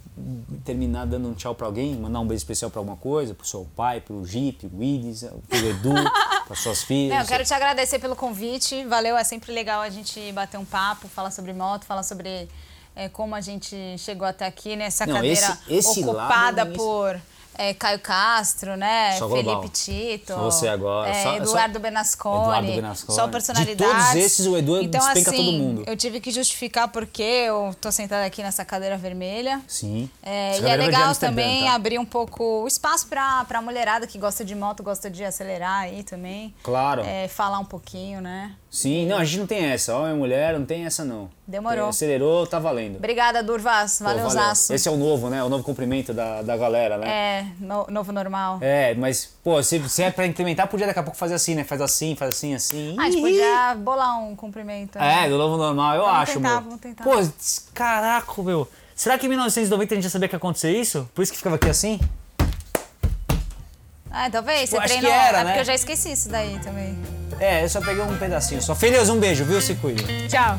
[SPEAKER 2] terminar dando um tchau pra alguém, mandar um beijo especial pra alguma coisa, pro seu pai, pro Jeep, pro Willis, pro Edu, pras suas filhas.
[SPEAKER 3] Não, eu quero te agradecer pelo convite. Valeu, é sempre legal a gente bater um papo, falar sobre moto, falar sobre é, como a gente chegou até aqui nessa
[SPEAKER 2] Não,
[SPEAKER 3] cadeira
[SPEAKER 2] esse- esse
[SPEAKER 3] ocupada
[SPEAKER 2] lado,
[SPEAKER 3] por é, Caio Castro, né?
[SPEAKER 2] Só global.
[SPEAKER 3] Felipe Tito.
[SPEAKER 2] Só você agora.
[SPEAKER 3] é,
[SPEAKER 2] Só- só-
[SPEAKER 3] Eduardo Benasconi.
[SPEAKER 2] Eduardo Benasconi.
[SPEAKER 3] Só
[SPEAKER 2] De
[SPEAKER 3] personalidades.
[SPEAKER 2] todos esses, o Edu
[SPEAKER 3] então,
[SPEAKER 2] despenca
[SPEAKER 3] assim,
[SPEAKER 2] todo mundo.
[SPEAKER 3] Eu tive que justificar porque eu tô sentada aqui nessa cadeira vermelha.
[SPEAKER 2] Sim.
[SPEAKER 3] É, e é
[SPEAKER 2] de
[SPEAKER 3] legal também
[SPEAKER 2] tá?
[SPEAKER 3] abrir um pouco o espaço pra, pra mulherada que gosta de moto, gosta de acelerar aí também.
[SPEAKER 2] Claro.
[SPEAKER 3] É, falar um pouquinho, né?
[SPEAKER 2] Sim, não, a gente não tem essa. Homem e mulher, não tem essa não.
[SPEAKER 3] Demorou.
[SPEAKER 2] Tem- Acelerou, tá valendo.
[SPEAKER 3] Obrigada, Durvas.
[SPEAKER 2] Pô,
[SPEAKER 3] Valeu, Zaço.
[SPEAKER 2] Esse é o novo, né? O novo cumprimento da, da galera, né?
[SPEAKER 3] É, no- novo normal.
[SPEAKER 2] É, mas, pô, se, se é pra implementar, podia daqui a pouco fazer assim, né? Faz assim, faz assim, assim.
[SPEAKER 3] Ah, a gente podia bolar um cumprimento. né?
[SPEAKER 2] É, do novo normal, eu
[SPEAKER 3] Vamos
[SPEAKER 2] acho,
[SPEAKER 3] tentar,
[SPEAKER 2] meu.
[SPEAKER 3] vamos tentar.
[SPEAKER 2] Pô, caraca, meu. Será que em 1990 a gente já sabia que ia acontecer isso? Por isso que ficava aqui assim?
[SPEAKER 3] Ah, talvez. Você
[SPEAKER 2] Eu acho que
[SPEAKER 3] treinou.
[SPEAKER 2] era,
[SPEAKER 3] é
[SPEAKER 2] né?
[SPEAKER 3] porque eu já esqueci isso daí também.
[SPEAKER 2] É, eu só peguei um pedacinho. Só, filhos, um beijo, viu? Se cuida.
[SPEAKER 3] Tchau.